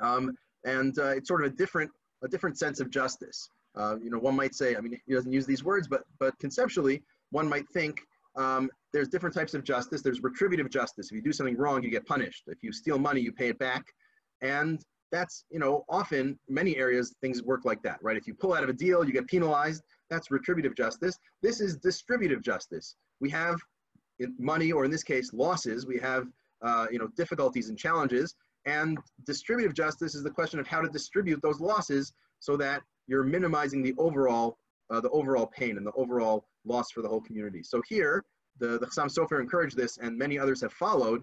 Um, and uh, it's sort of a different, a different sense of justice. Uh, you know, one might say, I mean, he doesn't use these words, but, but conceptually, one might think um, there's different types of justice. There's retributive justice. If you do something wrong, you get punished. If you steal money, you pay it back. And that's, you know, often many areas things work like that, right? If you pull out of a deal, you get penalized. That's retributive justice. This is distributive justice. We have money, or in this case, losses. We have uh, you know difficulties and challenges. And distributive justice is the question of how to distribute those losses so that you're minimizing the overall uh, the overall pain and the overall loss for the whole community. So here, the, the Chassam Sofer encouraged this, and many others have followed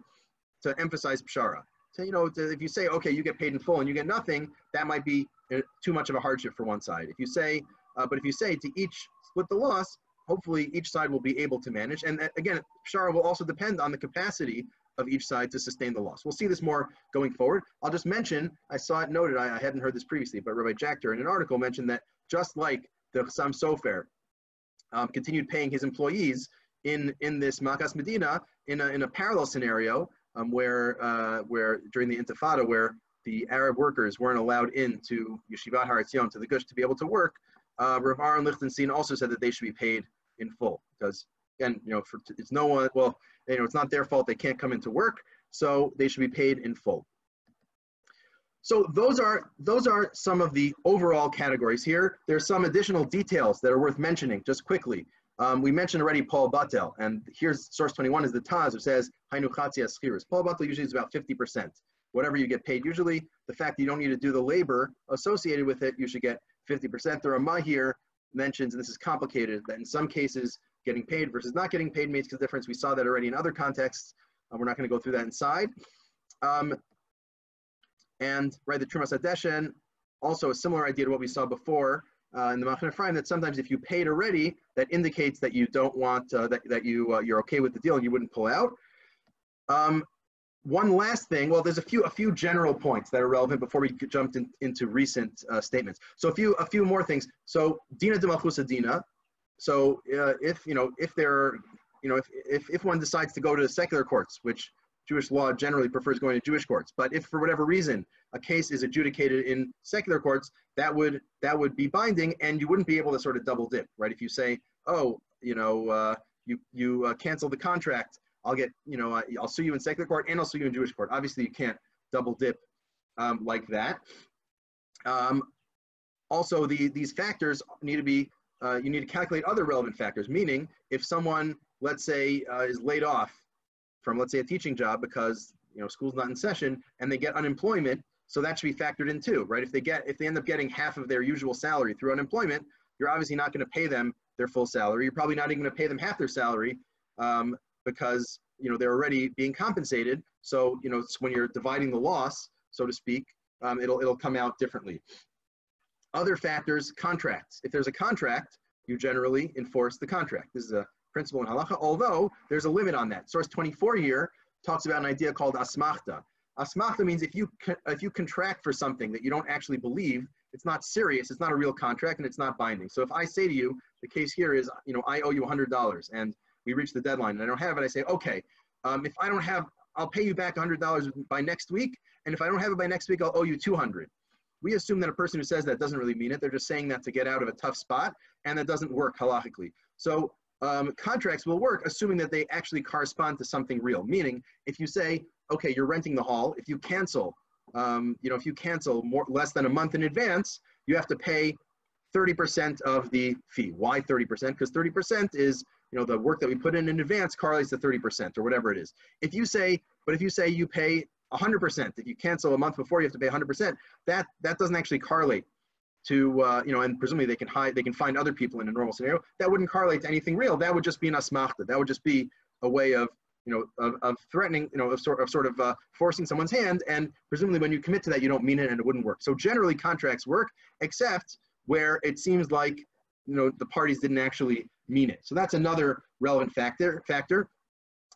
to emphasize pshara. So, you know, to, if you say, okay, you get paid in full and you get nothing, that might be uh, too much of a hardship for one side. If you say, uh, but if you say to each split the loss, hopefully each side will be able to manage. And uh, again, pshara will also depend on the capacity of each side to sustain the loss. We'll see this more going forward. I'll just mention, I saw it noted, I, I hadn't heard this previously, but Rabbi Jachter in an article mentioned that just like the Chassam Sofer um, continued paying his employees in, in this Makas Medina in a, in a parallel scenario um, where, uh, where during the Intifada, where the Arab workers weren't allowed into Yeshivat Har Etzion, to the Gush, to be able to work, uh, Rav Aaron Lichtenstein also said that they should be paid in full because, again, you know, for, it's no one, well, you know, it's not their fault they can't come into work, so they should be paid in full. So those are, those are some of the overall categories here. There's some additional details that are worth mentioning just quickly. Um, we mentioned already poel batel, and here's source 21 is the Taz, which says, Hainu poel batel usually is about 50%. Whatever you get paid, usually the fact that you don't need to do the labor associated with it, you should get 50%. The Ramah here mentions, and this is complicated, that in some cases, getting paid versus not getting paid makes a difference. We saw that already in other contexts. Uh, we're not going to go through that inside. Um, and right, the Trumas Hadeshen, also a similar idea to what we saw before uh, in the Machane Ephraim, that sometimes if you paid already, that indicates that you don't want, uh, that, that you, uh, you're okay with the deal and you wouldn't pull out. Um, one last thing, well, there's a few, a few general points that are relevant before we jumped in, into recent uh, statements. So a few, a few more things. So Dina de Dina, so uh, if you know if there, you know if, if if one decides to go to the secular courts, which Jewish law generally prefers going to Jewish courts, but if for whatever reason a case is adjudicated in secular courts, that would that would be binding, and you wouldn't be able to sort of double dip, right? If you say, oh, you know, uh, you you uh, cancel the contract, I'll get, you know, I, will sue you in secular court and I'll sue you in Jewish court. Obviously, you can't double dip um, like that. Um, also, the, these factors need to be uh, you need to calculate other relevant factors, meaning if someone, let's say, uh, is laid off from, let's say, a teaching job because, you know, school's not in session and they get unemployment, so that should be factored in too, right? If they get, if they end up getting half of their usual salary through unemployment, you're obviously not going to pay them their full salary. You're probably not even going to pay them half their salary um, because, you know, they're already being compensated. So, you know, it's when you're dividing the loss, so to speak, um, it'll, it'll come out differently. Other factors, contracts. If there's a contract, you generally enforce the contract. This is a principle in halacha, although there's a limit on that. Source 24 here talks about an idea called asmachta. Asmachta means if you, if you contract for something that you don't actually believe, it's not serious, it's not a real contract, and it's not binding. So if I say to you, the case here is, you know, I owe you $100, and we reach the deadline, and I don't have it, I say, okay, um, if I don't have, I'll pay you back $100 by next week, and if I don't have it by next week, I'll owe you 200 we assume that a person who says that doesn't really mean it. They're just saying that to get out of a tough spot, and that doesn't work halachically. So um, contracts will work assuming that they actually correspond to something real. Meaning, if you say, okay, you're renting the hall, if you cancel, um, you know, if you cancel more less than a month in advance, you have to pay 30% of the fee. Why 30%? Because 30% is, you know, the work that we put in in advance correlates to 30% or whatever it is. If you say, but if you say you pay 100%. If you cancel a month before, you have to pay 100%. That that doesn't actually correlate to uh, you know, and presumably they can hide, they can find other people in a normal scenario. That wouldn't correlate to anything real. That would just be an asmachta. That would just be a way of you know of, of threatening, you know, of sort of sort of uh, forcing someone's hand. And presumably, when you commit to that, you don't mean it, and it wouldn't work. So generally, contracts work, except where it seems like you know the parties didn't actually mean it. So that's another relevant factor. Factor.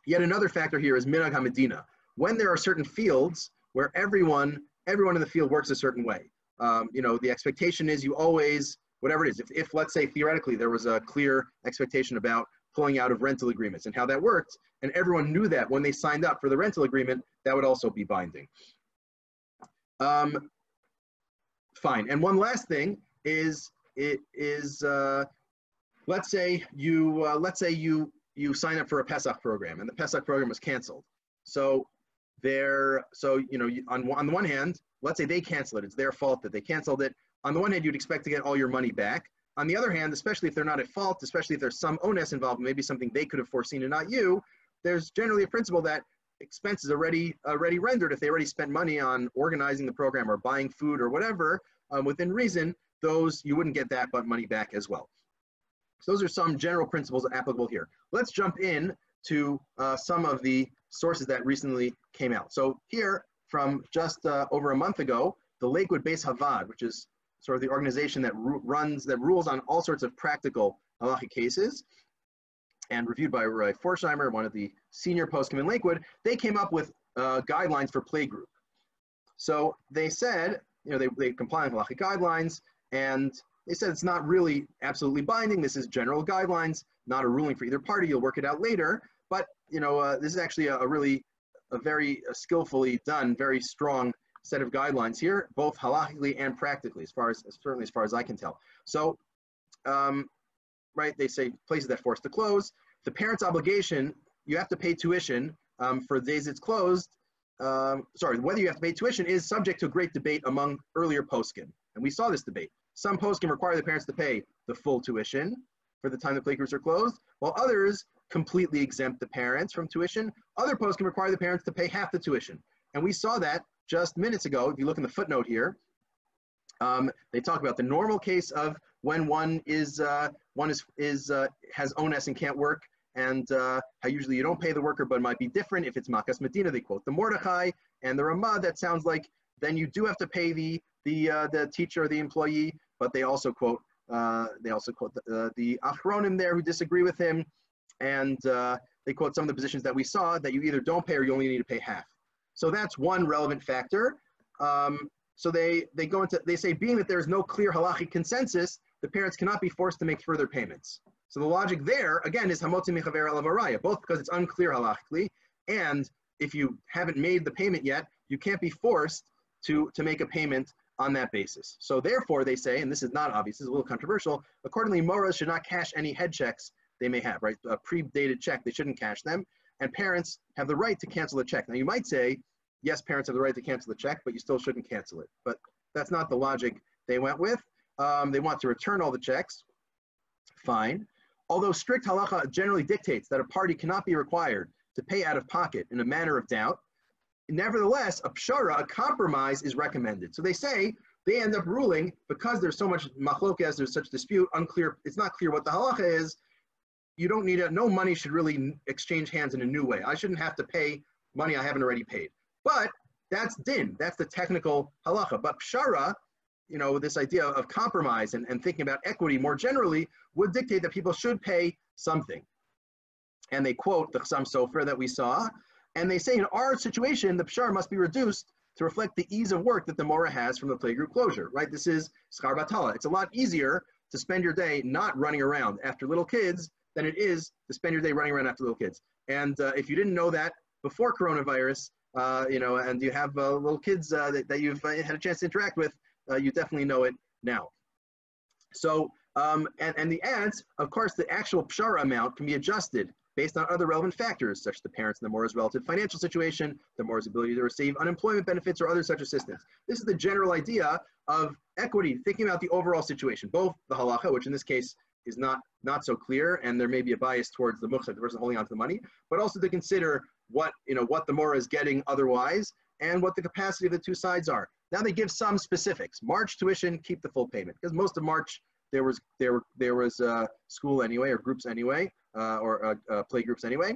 Yet another factor here is minhag hamedina when there are certain fields where everyone everyone in the field works a certain way. Um, you know, the expectation is you always, whatever it is, if, if let's say theoretically there was a clear expectation about pulling out of rental agreements and how that worked, and everyone knew that when they signed up for the rental agreement, that would also be binding. Um, fine. And one last thing is it is uh, let's say you uh, let's say you you sign up for a Pesach program and the Pesach program was canceled. So they're so you know on on the one hand, let's say they cancel it, it's their fault that they canceled it. On the one hand, you'd expect to get all your money back. On the other hand, especially if they're not at fault, especially if there's some onus involved, maybe something they could have foreseen and not you, there's generally a principle that expenses already already rendered if they already spent money on organizing the program or buying food or whatever um, within reason those you wouldn't get that but money back as well so those are some general principles applicable here let's jump in to uh, some of the sources that recently came out so here from just uh, over a month ago the lakewood Beis Havad which is sort of the organization that runs that rules on all sorts of practical halachic cases and reviewed by Roy Forchheimer, one of the senior poskim in Lakewood, they came up with uh, guidelines for playgroup. So they said, you know, they, they comply with halachic guidelines, and they said it's not really absolutely binding. This is general guidelines, not a ruling for either party. You'll work it out later. You know, uh, this is actually a, really, a very skillfully done, very strong set of guidelines here, both halachically and practically, as far as, certainly as far as I can tell. So, um, right, they say places that force to close, the parent's obligation, you have to pay tuition um, for days it's closed. Um, sorry, whether you have to pay tuition is subject to a great debate among earlier poskim. And we saw this debate. Some poskim require the parents to pay the full tuition for the time the playgroups are closed, while others completely exempt the parents from tuition. Other poskim require the parents to pay half the tuition. And we saw that just minutes ago. If you look in the footnote here, um, they talk about the normal case of when one is uh, one is is uh, has onus and can't work, and uh, how usually you don't pay the worker, but it might be different if it's Makas Medina. They quote the Mordechai and the Ramah. That sounds like then you do have to pay the the uh, the teacher or the employee, but they also quote they also quote the, uh, the Achronim there who disagree with him, and uh, they quote some of the positions that we saw that you either don't pay or you only need to pay half. So that's one relevant factor. Um, so they they go into they say being that there is no clear halachic consensus, the parents cannot be forced to make further payments. So the logic there, again, is hamotzi mechaver alavaraya, both because it's unclear halachically, and if you haven't made the payment yet, you can't be forced to, to make a payment on that basis. So therefore, they say, and this is not obvious, this is a little controversial, accordingly, moras should not cash any head checks they may have, right? A pre-dated check, they shouldn't cash them, and parents have the right to cancel the check. Now you might say, yes, parents have the right to cancel the check, but you still shouldn't cancel it. But that's not the logic they went with. Um, they want to return all the checks, fine. Although strict halacha generally dictates that a party cannot be required to pay out of pocket in a manner of doubt, nevertheless, a pshara, a compromise, is recommended. So they say they end up ruling because there's so much machlokas, there's such dispute, unclear, it's not clear what the halacha is. You don't need it. No money should really exchange hands in a new way. I shouldn't have to pay money I haven't already paid. But that's din. That's the technical halacha. But pshara you know, this idea of compromise and, and thinking about equity more generally would dictate that people should pay something. And they quote the Chassam Sofer that we saw, and they say in our situation, the pshar must be reduced to reflect the ease of work that the Mora has from the playgroup closure, right? This is schar batala. It's a lot easier to spend your day not running around after little kids than it is to spend your day running around after little kids. And uh, if you didn't know that before coronavirus, uh, you know, and you have uh, little kids uh, that, that you've uh, had a chance to interact with, uh, you definitely know it now. So, um, and, and the ads, of course, the actual pshara amount can be adjusted based on other relevant factors, such as the parents and the Mora's relative financial situation, the Mora's ability to receive unemployment benefits or other such assistance. This is the general idea of equity, thinking about the overall situation, both the halacha, which in this case is not, not so clear, and there may be a bias towards the muchzak, the person holding on to the money, but also to consider what, you know, what the Mora is getting otherwise and what the capacity of the two sides are. Now they give some specifics. March tuition, keep the full payment because most of March there was there there was uh, school anyway or groups anyway uh, or uh, uh, play groups anyway.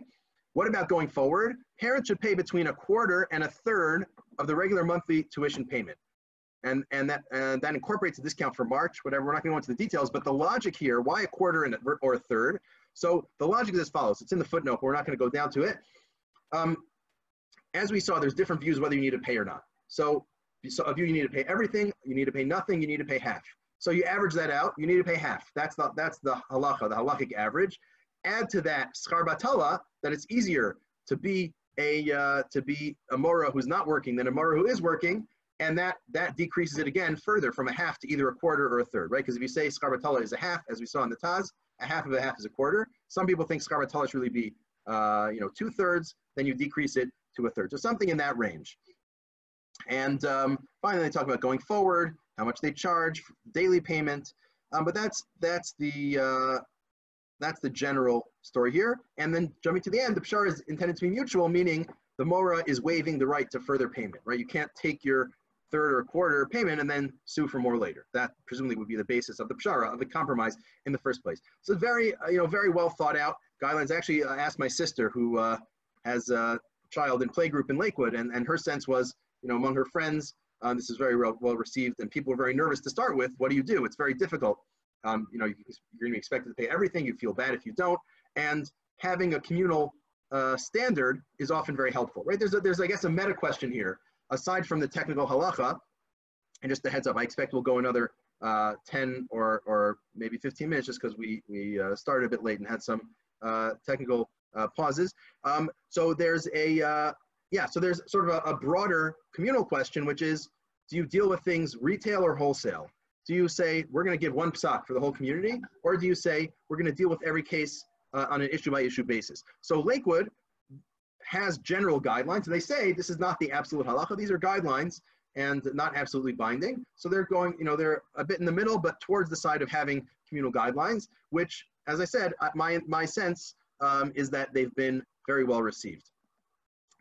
What about going forward? Parents should pay between a quarter and a third of the regular monthly tuition payment. And, and that and that incorporates a discount for March, whatever. We're not going to go into the details, but the logic here, why a quarter and a, or a third? So the logic is as follows. It's in the footnote, but we're not going to go down to it. Um, as we saw, there's different views whether you need to pay or not. So so of you, you need to pay everything. You need to pay nothing. You need to pay half. So you average that out. You need to pay half. That's the that's the halacha, the halachic average. Add to that schar batala that it's easier to be a uh, to be a mora who's not working than a mora who is working, and that that decreases it again further from a half to either a quarter or a third, right? Because if you say schar batala is a half, as we saw in the Taz, a half of a half is a quarter. Some people think schar batala should really be uh, you know two thirds. Then you decrease it to a third, so something in that range. And um, finally, they talk about going forward, how much they charge, daily payment. Um, but that's that's the uh, that's the general story here. And then jumping to the end, the pshara is intended to be mutual, meaning the mora is waiving the right to further payment, right? You can't take your third or quarter payment and then sue for more later. That presumably would be the basis of the pshara, of the compromise in the first place. So very, uh, you know, very well thought out guidelines. Actually, I asked my sister who uh, has a child in playgroup in Lakewood, and, and her sense was, you know, among her friends, um, this is very well, well received, and people were very nervous to start with. What do you do? It's very difficult. Um, you know, you're going to be expected to pay everything. You feel bad if you don't, and having a communal uh, standard is often very helpful, right? There's, a, there's, I guess, a meta question here. Aside from the technical halacha, and just a heads up, I expect we'll go another uh, 10 or, or maybe 15 minutes just because we, we uh, started a bit late and had some uh, technical uh, pauses. Um, so there's a, uh, yeah, so there's sort of a, a, broader communal question, which is, do you deal with things retail or wholesale? Do you say, we're gonna give one psak for the whole community? Or do you say, we're gonna deal with every case uh, on an issue by issue basis. So Lakewood has general guidelines, and they say this is not the absolute halacha. These are guidelines and not absolutely binding. So they're going, you know, they're a bit in the middle, but towards the side of having communal guidelines, which, as I said, uh, my my sense um, is that they've been very well received.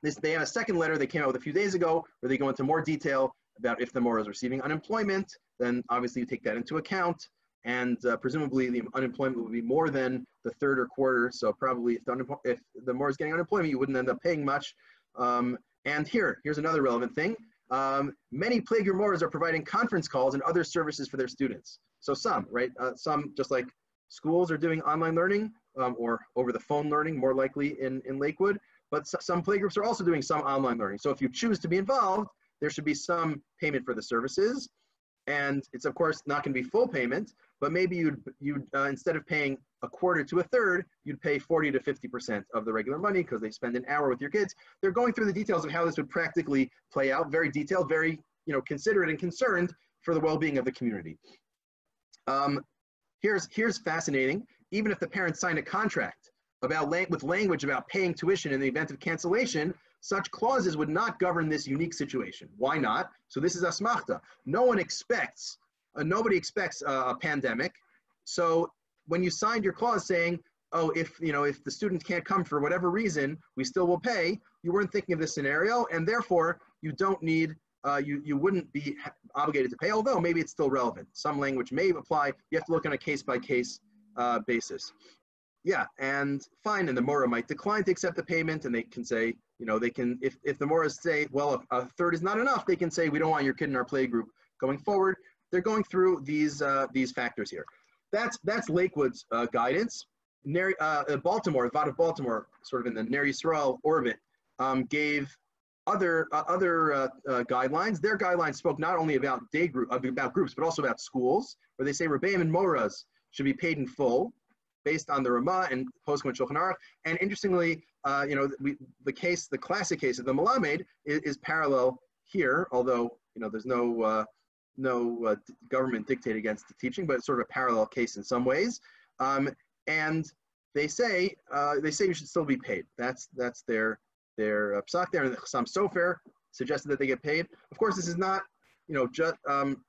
This, they have a second letter they came out with a few days ago where they go into more detail about if the Mora is receiving unemployment, then obviously you take that into account and uh, presumably the unemployment would be more than the third or quarter. So probably if the, if the Mora is getting unemployment, you wouldn't end up paying much. Um, and here, here's another relevant thing. Um, many playgroup Moras are providing conference calls and other services for their students. So some, right? Uh, some, just like schools are doing online learning um, or over the phone learning, more likely in, in Lakewood. But some playgroups are also doing some online learning. So if you choose to be involved, there should be some payment for the services. And it's of course not going to be full payment, but maybe you'd, you'd uh, instead of paying a quarter to a third, you'd pay 40 to 50% of the regular money because they spend an hour with your kids. They're going through the details of how this would practically play out, very detailed, very you know, considerate and concerned for the well-being of the community. Um, here's, here's fascinating. Even if the parents sign a contract about with language about paying tuition in the event of cancellation, such clauses would not govern this unique situation. Why not? So this is asmachta. No one expects uh, nobody expects a pandemic. So when you signed your clause saying, oh, if you know if the student can't come for whatever reason, we still will pay. You weren't thinking of this scenario, and therefore you don't need. Uh, you, you wouldn't be obligated to pay, although maybe it's still relevant. Some language may apply. You have to look on a case by case uh, basis. Yeah, and fine, and the Mora might decline to accept the payment, and they can say, you know, they can, if, if the Moras say, well, a, third is not enough, they can say, we don't want your kid in our play group going forward they're going through these uh, these factors here. That's that's Lakewood's uh, guidance. Ner- uh, Baltimore, the of Baltimore, sort of in the Ner Yisrael orbit, um, gave other uh, other uh, uh, guidelines. Their guidelines spoke not only about day group about groups, but also about schools, where they say Rebbeim and Moras should be paid in full, based on the Ramah and Poskim Shulchan Aruch. And interestingly, you know, we, the case, the classic case of the Malamed is, is parallel here, although you know there's no no uh, government dictate against the teaching, but it's sort of a parallel case in some ways. Um, and they say uh, they say you should still be paid. That's that's their their uh, psak there. And the Chassam Sofer suggested that they get paid. Of course, this is not you know just um,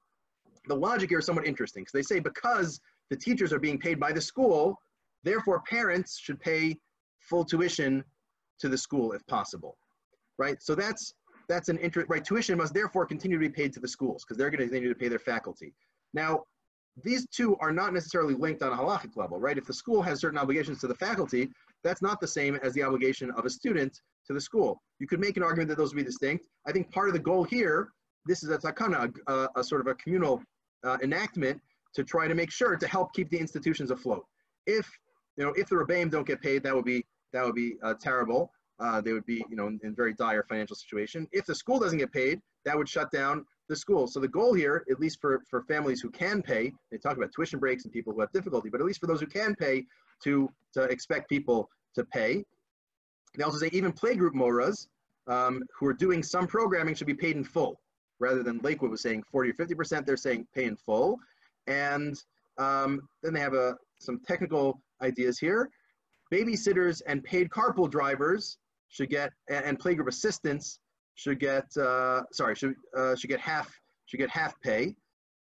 the logic here is somewhat interesting because they say because the teachers are being paid by the school, therefore parents should pay full tuition to the school if possible, right? So that's that's an interest, right? Tuition must therefore continue to be paid to the schools because they're going to continue to pay their faculty. Now, these two are not necessarily linked on a halachic level, right? If the school has certain obligations to the faculty, that's not the same as the obligation of a student to the school. You could make an argument that those would be distinct. I think part of the goal here, this is a takana, a, a sort of a communal uh, enactment to try to make sure to help keep the institutions afloat. If you know, if the rebbeim don't get paid, that would be that would be uh, terrible uh, they would be, you know, in, in, very dire financial situation. If the school doesn't get paid, that would shut down the school. So the goal here, at least for, for families who can pay, they talk about tuition breaks and people who have difficulty, but at least for those who can pay, to, to expect people to pay. They also say even playgroup moras um, who are doing some programming should be paid in full, rather than Lakewood was saying 40 or 50%, they're saying pay in full. And um, then they have a, some technical ideas here. Babysitters and paid carpool drivers should get and playgroup assistants should get uh, sorry should uh, should get half should get half pay.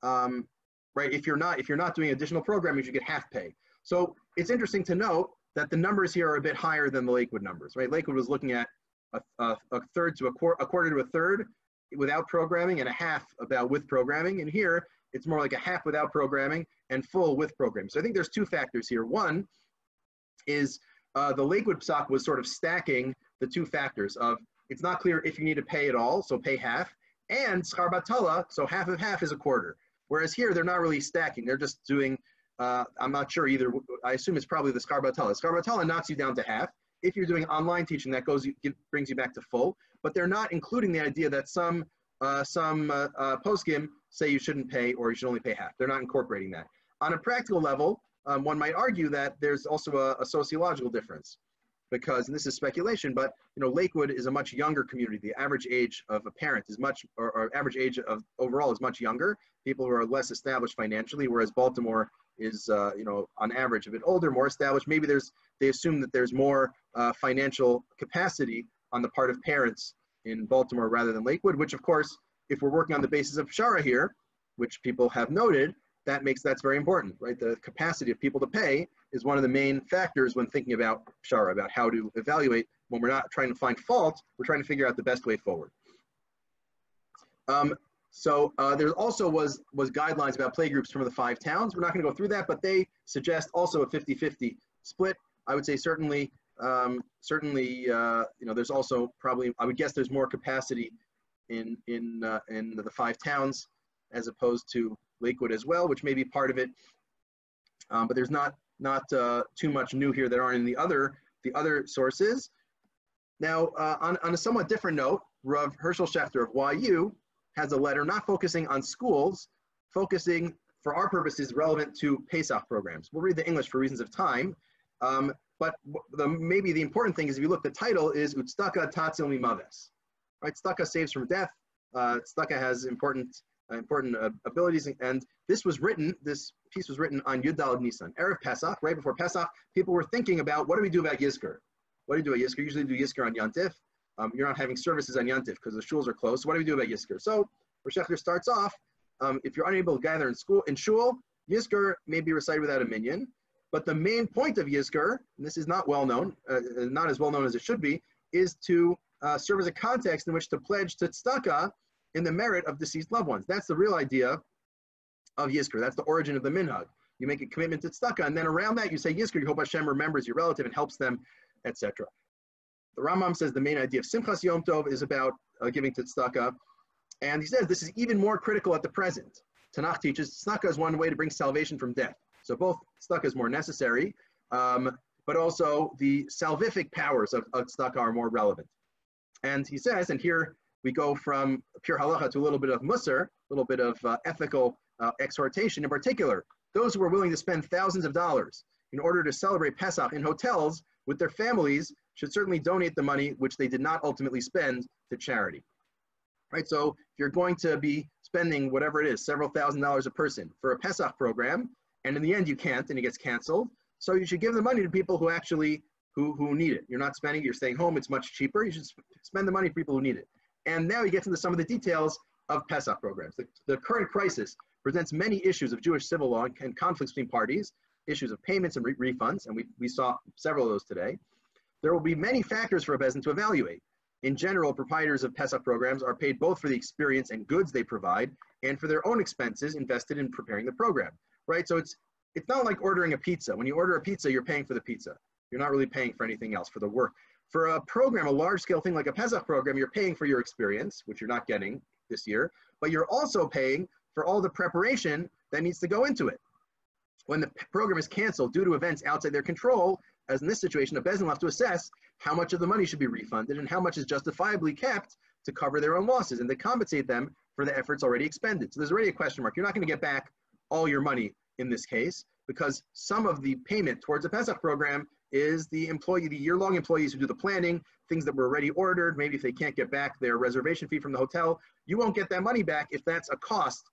Um, right? If you're not if you're not doing additional programming, you should get half pay. So it's interesting to note that the numbers here are a bit higher than the Lakewood numbers, right? Lakewood was looking at a, a, a third to a, quar a quarter to a third without programming and a half about with programming. And here it's more like a half without programming and full with programs. So I think there's two factors here. One is uh, the Lakewood stock was sort of stacking the two factors of it's not clear if you need to pay at all, so pay half, and schar batala, so half of half is a quarter. Whereas here, they're not really stacking. They're just doing, uh, I'm not sure either. I assume it's probably the schar batala. Skarbatala knocks you down to half. If you're doing online teaching, that goes brings you back to full. But they're not including the idea that some uh, some uh, uh, say you shouldn't pay or you should only pay half. They're not incorporating that. On a practical level, um, one might argue that there's also a, a sociological difference because, and this is speculation, but you know, Lakewood is a much younger community. The average age of a parent is much, or, or, average age of overall is much younger. People who are less established financially, whereas Baltimore is, uh, you know, on average a bit older, more established. Maybe there's, they assume that there's more uh, financial capacity on the part of parents in Baltimore rather than Lakewood, which of course, if we're working on the basis of pshara here, which people have noted, that makes that's very important, right? The capacity of people to pay is one of the main factors when thinking about pshara, about how to evaluate when we're not trying to find fault, we're trying to figure out the best way forward. Um, so uh, there also was, was guidelines about playgroups from the five towns. We're not gonna go through that, but they suggest also a 50-50 split. I would say certainly, um, certainly, uh, you know, there's also probably, I would guess there's more capacity in, in, uh, in the five towns as opposed to Lakewood as well, which may be part of it. Um, but there's not not uh, too much new here that aren't in the other the other sources. Now, uh, on, on a somewhat different note, Rav Hershel Schachter of YU has a letter not focusing on schools, focusing for our purposes relevant to Pesach programs. We'll read the English for reasons of time, um, but the, maybe the important thing is if you look, the title is Utstaka Tatzil Mimaves. Right, saves from death. Uh, has important uh, important uh, abilities. And this was written, this piece was written on Yud Daled Nisan, Erev Pesach, right before Pesach. People were thinking about what do we do about Yizkor? What do we do about Yizkor? Usually do Yizkor on Yantif. Um, you're not having services on Yantif because the shuls are closed. So what do we do about Yizkor? So Rosh starts off, um, if you're unable to gather in school, in shul, Yizkor may be recited without a minyan. But the main point of Yizkor, and this is not well known, uh, not as well known as it should be, is to uh, serve as a context in which to pledge to tzedakah in the merit of deceased loved ones. That's the real idea of Yizkor. That's the origin of the minhag. You make a commitment to tzedakah, and then around that you say Yizkor, you hope Hashem remembers your relative and helps them, etc. The Rambam says the main idea of Simchas Yom Tov is about uh, giving to tzedakah, and he says this is even more critical at the present. Tanakh teaches tzedakah is one way to bring salvation from death. So both tzedakah is more necessary, um, but also the salvific powers of, of tzedakah are more relevant. And he says, and here we go from pure halacha to a little bit of musar, a little bit of uh, ethical uh, exhortation. In particular, those who are willing to spend thousands of dollars in order to celebrate Pesach in hotels with their families should certainly donate the money which they did not ultimately spend to charity. Right, so if you're going to be spending whatever it is, several thousand dollars a person for a Pesach program, and in the end you can't and it gets canceled, so you should give the money to people who actually who, who need it. You're not spending, you're staying home, it's much cheaper. You should spend the money for people who need it. And now he gets into some of the details of Pesach programs. The, the current crisis presents many issues of Jewish civil law and conflicts between parties, issues of payments and re refunds, and we, we saw several of those today. There will be many factors for a beis din to evaluate. In general, proprietors of Pesach programs are paid both for the experience and goods they provide and for their own expenses invested in preparing the program, right? So it's, it's not like ordering a pizza. When you order a pizza, you're paying for the pizza. You're not really paying for anything else, for the work. For a program, a large scale thing like a Pesach program, you're paying for your experience, which you're not getting this year, but you're also paying for all the preparation that needs to go into it. When the program is canceled due to events outside their control, as in this situation, a beis din will have to assess how much of the money should be refunded and how much is justifiably kept to cover their own losses and to compensate them for the efforts already expended. So there's already a question mark. You're not going to get back all your money in this case because some of the payment towards a Pesach program is the employee, the year-long employees who do the planning, things that were already ordered, maybe if they can't get back their reservation fee from the hotel, you won't get that money back if that's a cost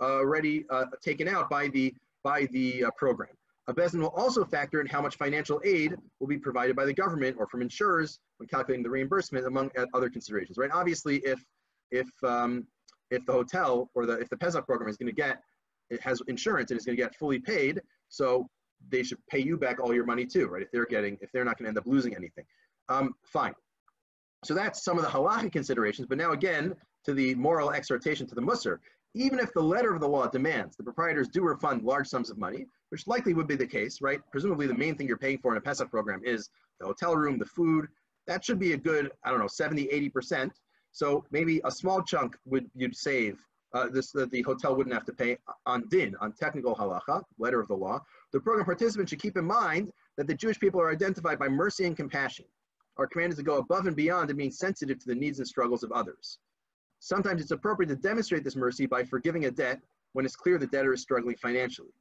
already uh, taken out by the, by the uh, program. A beis din will also factor in how much financial aid will be provided by the government or from insurers when calculating the reimbursement among other considerations, right? Obviously, if, if, um, if the hotel or the, if the Pesach program is gonna get, it has insurance and is gonna get fully paid, so they should pay you back all your money too, right? If they're getting, if they're not going to end up losing anything. Um, fine. So that's some of the halachic considerations. But now again, to the moral exhortation to the Musar, even if the letter of the law demands the proprietors do refund large sums of money, which likely would be the case, right? Presumably the main thing you're paying for in a Pesach program is the hotel room, the food. That should be a good, I don't know, 70, 80%. So maybe a small chunk would you'd save. Uh, this uh, the hotel wouldn't have to pay on din on technical halacha, letter of the law. The program participants should keep in mind that the Jewish people are identified by mercy and compassion. Our command is to go above and beyond and being sensitive to the needs and struggles of others. Sometimes it's appropriate to demonstrate this mercy by forgiving a debt when it's clear the debtor is struggling financially.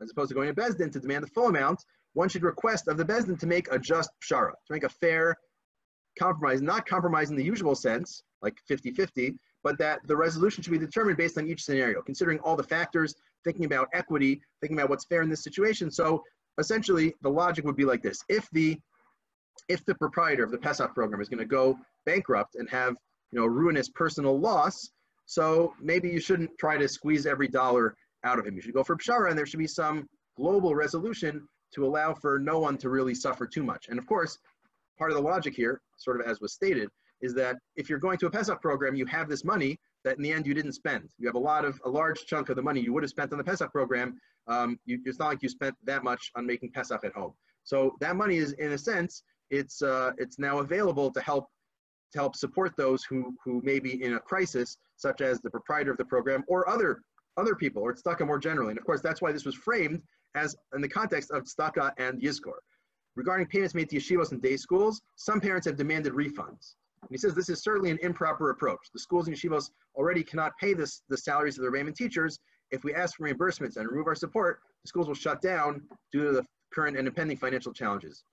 As opposed to going to beis din to demand the full amount, one should request of the beis din to make a just pshara, to make a fair compromise, not compromise in the usual sense, like 50-50, but that the resolution should be determined based on each scenario, considering all the factors, thinking about equity, thinking about what's fair in this situation. So essentially, the logic would be like this. If the if the proprietor of the Pesach program is going to go bankrupt and have you know ruinous personal loss, so maybe you shouldn't try to squeeze every dollar out of him. You should go for pshara, and there should be some global resolution to allow for no one to really suffer too much. And of course, part of the logic here, sort of as was stated, is that if you're going to a Pesach program, you have this money that in the end you didn't spend. You have a lot of a large chunk of the money you would have spent on the Pesach program. Um, you, it's not like you spent that much on making Pesach at home. So that money is, in a sense, it's uh, it's now available to help to help support those who who may be in a crisis, such as the proprietor of the program or other other people, or tzedakah more generally. And of course, that's why this was framed as in the context of tzedakah and yizkor. Regarding payments made to yeshivas and day schools, some parents have demanded refunds. And he says this is certainly an improper approach. The schools and yeshivas already cannot pay this, the salaries of their Raymond teachers. If we ask for reimbursements and remove our support, the schools will shut down due to the current and impending financial challenges.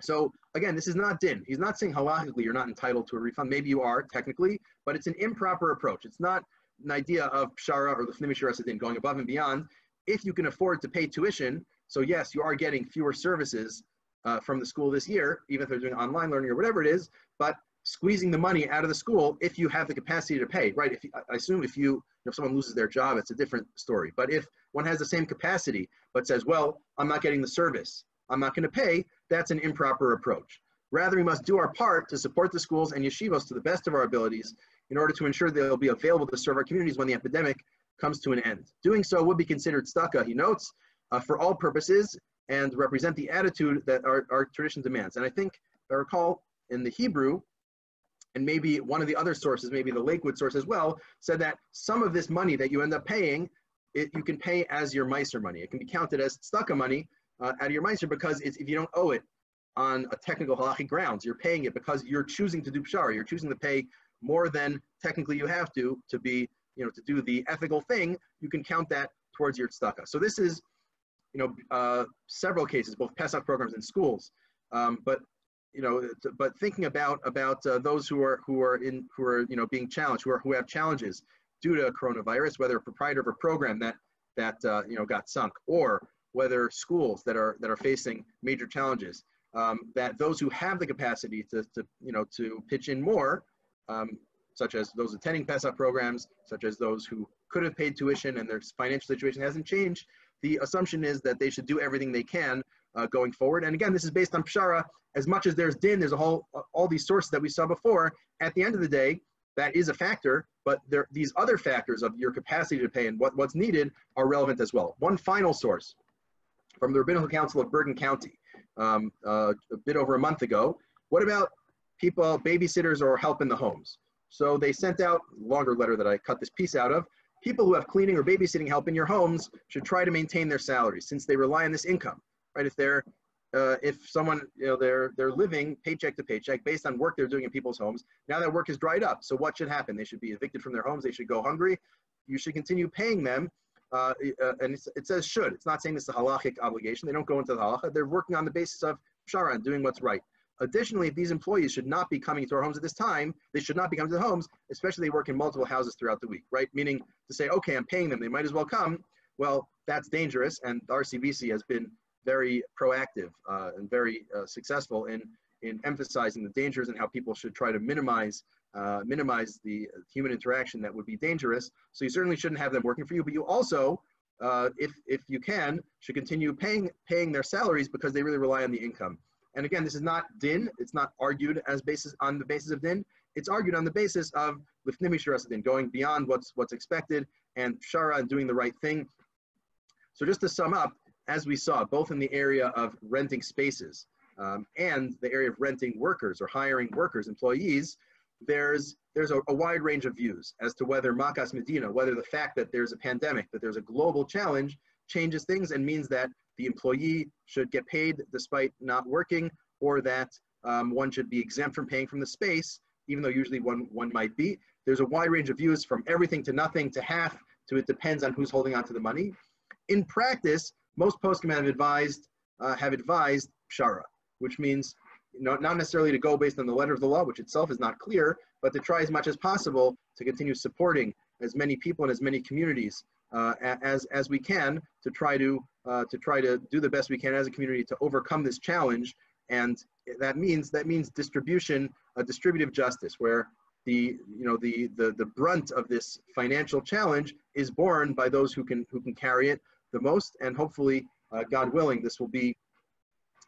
So again, this is not din. He's not saying halachically you're not entitled to a refund. Maybe you are technically, but it's an improper approach. It's not an idea of pshara or the fnimishir din going above and beyond. If you can afford to pay tuition, so yes, you are getting fewer services uh, from the school this year, even if they're doing online learning or whatever it is, but squeezing the money out of the school if you have the capacity to pay, right? If I assume if you, if someone loses their job, it's a different story. But if one has the same capacity, but says, well, I'm not getting the service, I'm not going to pay, that's an improper approach. Rather, we must do our part to support the schools and yeshivas to the best of our abilities in order to ensure they'll be available to serve our communities when the epidemic comes to an end. Doing so would be considered tzedakah, he notes, uh, for all purposes and represent the attitude that our, our tradition demands. And I think, I recall, in the Hebrew, and maybe one of the other sources, maybe the Lakewood source as well, said that some of this money that you end up paying, it, you can pay as your Meiser money. It can be counted as tzedakah money uh, out of your Meiser because if you don't owe it on a technical halachic grounds, you're paying it because you're choosing to do pshar. You're choosing to pay more than technically you have to to be, you know, to do the ethical thing. You can count that towards your tzedakah. So this is, you know, uh, several cases, both Pesach programs and schools. Um, but you know, but thinking about about uh, those who are who are in who are you know being challenged, who are who have challenges due to coronavirus, whether a proprietor of a program that that uh, you know got sunk, or whether schools that are that are facing major challenges, um, that those who have the capacity to, to you know to pitch in more, um, such as those attending Pesach programs, such as those who could have paid tuition and their financial situation hasn't changed, the assumption is that they should do everything they can uh, going forward. And again, this is based on Pshara. As much as there's din, there's a whole, all these sources that we saw before. At the end of the day, that is a factor, but there, these other factors of your capacity to pay and what, what's needed are relevant as well. One final source from the Rabbinical Council of Bergen County, um, uh, a bit over a month ago. What about people, babysitters or help in the homes? So they sent out longer letter that I cut this piece out of. People who have cleaning or babysitting help in your homes should try to maintain their salaries since they rely on this income right? If they're uh, if someone you know they're they're living paycheck to paycheck based on work they're doing in people's homes now that work is dried up. So what should happen? They should be evicted from their homes. They should go hungry. You should continue paying them uh, uh, and it says should. It's not saying this is a halachic obligation. They don't go into the halacha. They're working on the basis of pshara doing what's right. Additionally these employees should not be coming to our homes at this time they should not be coming to the homes especially they work in multiple houses throughout the week right? Meaning to say okay i'm paying them. They might as well come. Well that's dangerous and rcbc has been very proactive uh, and very uh, successful in, in emphasizing the dangers and how people should try to minimize, uh, minimize the human interaction that would be dangerous. So you certainly shouldn't have them working for you, but you also uh, if, if you can, should continue paying, paying their salaries because they really rely on the income. And again, this is not din, it's not argued as basis on the basis of din, it's argued on the basis of lifnimi din, going beyond what's, what's expected and pshara and doing the right thing. So just to sum up, as we saw, both in the area of renting spaces um, and the area of renting workers or hiring workers, employees, there's there's a, a, wide range of views as to whether Makas Medina, whether the fact that there's a pandemic, that there's a global challenge, changes things and means that the employee should get paid despite not working, or that um, one should be exempt from paying from the space, even though usually one, one might be. There's a wide range of views from everything to nothing to half to it depends on who's holding on to the money. In practice, most poskim have advised, uh, have advised pshara, which means not, not necessarily to go based on the letter of the law, which itself is not clear, but to try as much as possible to continue supporting as many people and as many communities uh, as, as we can to try to, uh, to try to do the best we can as a community to overcome this challenge. And that means, that means distribution, a distributive justice where the, you know, the, the, the brunt of this financial challenge is borne by those who can, who can carry it the most. And hopefully, uh, God willing, this will be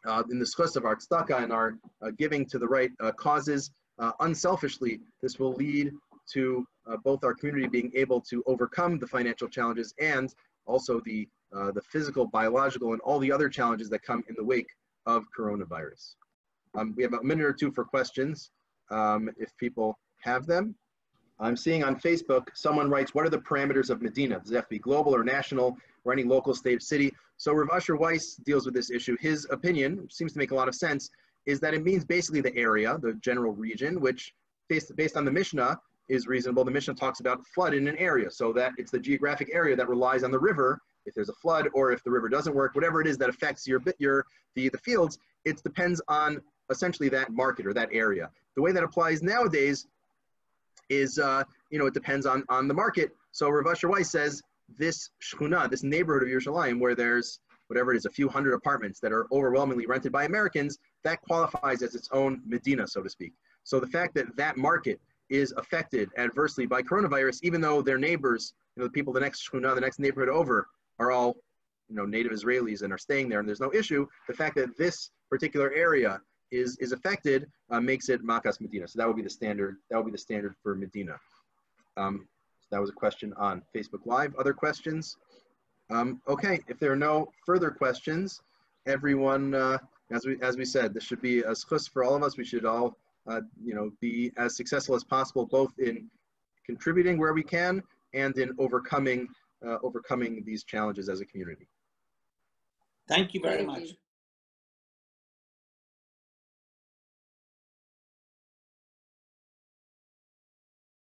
uh, in the schus of our tzedakah and our uh, giving to the right uh, causes uh, unselfishly, this will lead to both our community being able to overcome the financial challenges and also the, the physical, biological, and all the other challenges that come in the wake of coronavirus. Um, we have a minute or two for questions um, if people have them. I'm seeing on Facebook, someone writes, what are the parameters of Medina? Does it have to be global or national or any local state or city? So Rav Usher Weiss deals with this issue. His opinion, which seems to make a lot of sense, is that it means basically the area, the general region, which based, based on the Mishnah is reasonable. The Mishnah talks about flood in an area, so that it's the geographic area that relies on the river. If there's a flood or if the river doesn't work, whatever it is that affects your, your the, the fields, it depends on essentially that market or that area. The way that applies nowadays is, uh, you know, it depends on, on the market. So Rav Usher Weiss says this shkuna, this neighborhood of Yerushalayim, where there's whatever it is, a few hundred apartments that are overwhelmingly rented by Americans, that qualifies as its own Medina, so to speak. So the fact that that market is affected adversely by coronavirus, even though their neighbors, you know, the people the next shkuna, the next neighborhood over, are all, you know, native Israelis and are staying there, and there's no issue. The fact that this particular area is, is affected uh, makes it Makas Medina. So that would be the standard. That would be the standard for Medina. Um, that was a question on Facebook Live. Other questions? Um, okay, if there are no further questions, everyone, uh, as we as we said, this should be a schus for all of us. We should all, uh, you know, be as successful as possible, both in contributing where we can and in overcoming uh, overcoming these challenges as a community. Thank you very Thank much. You.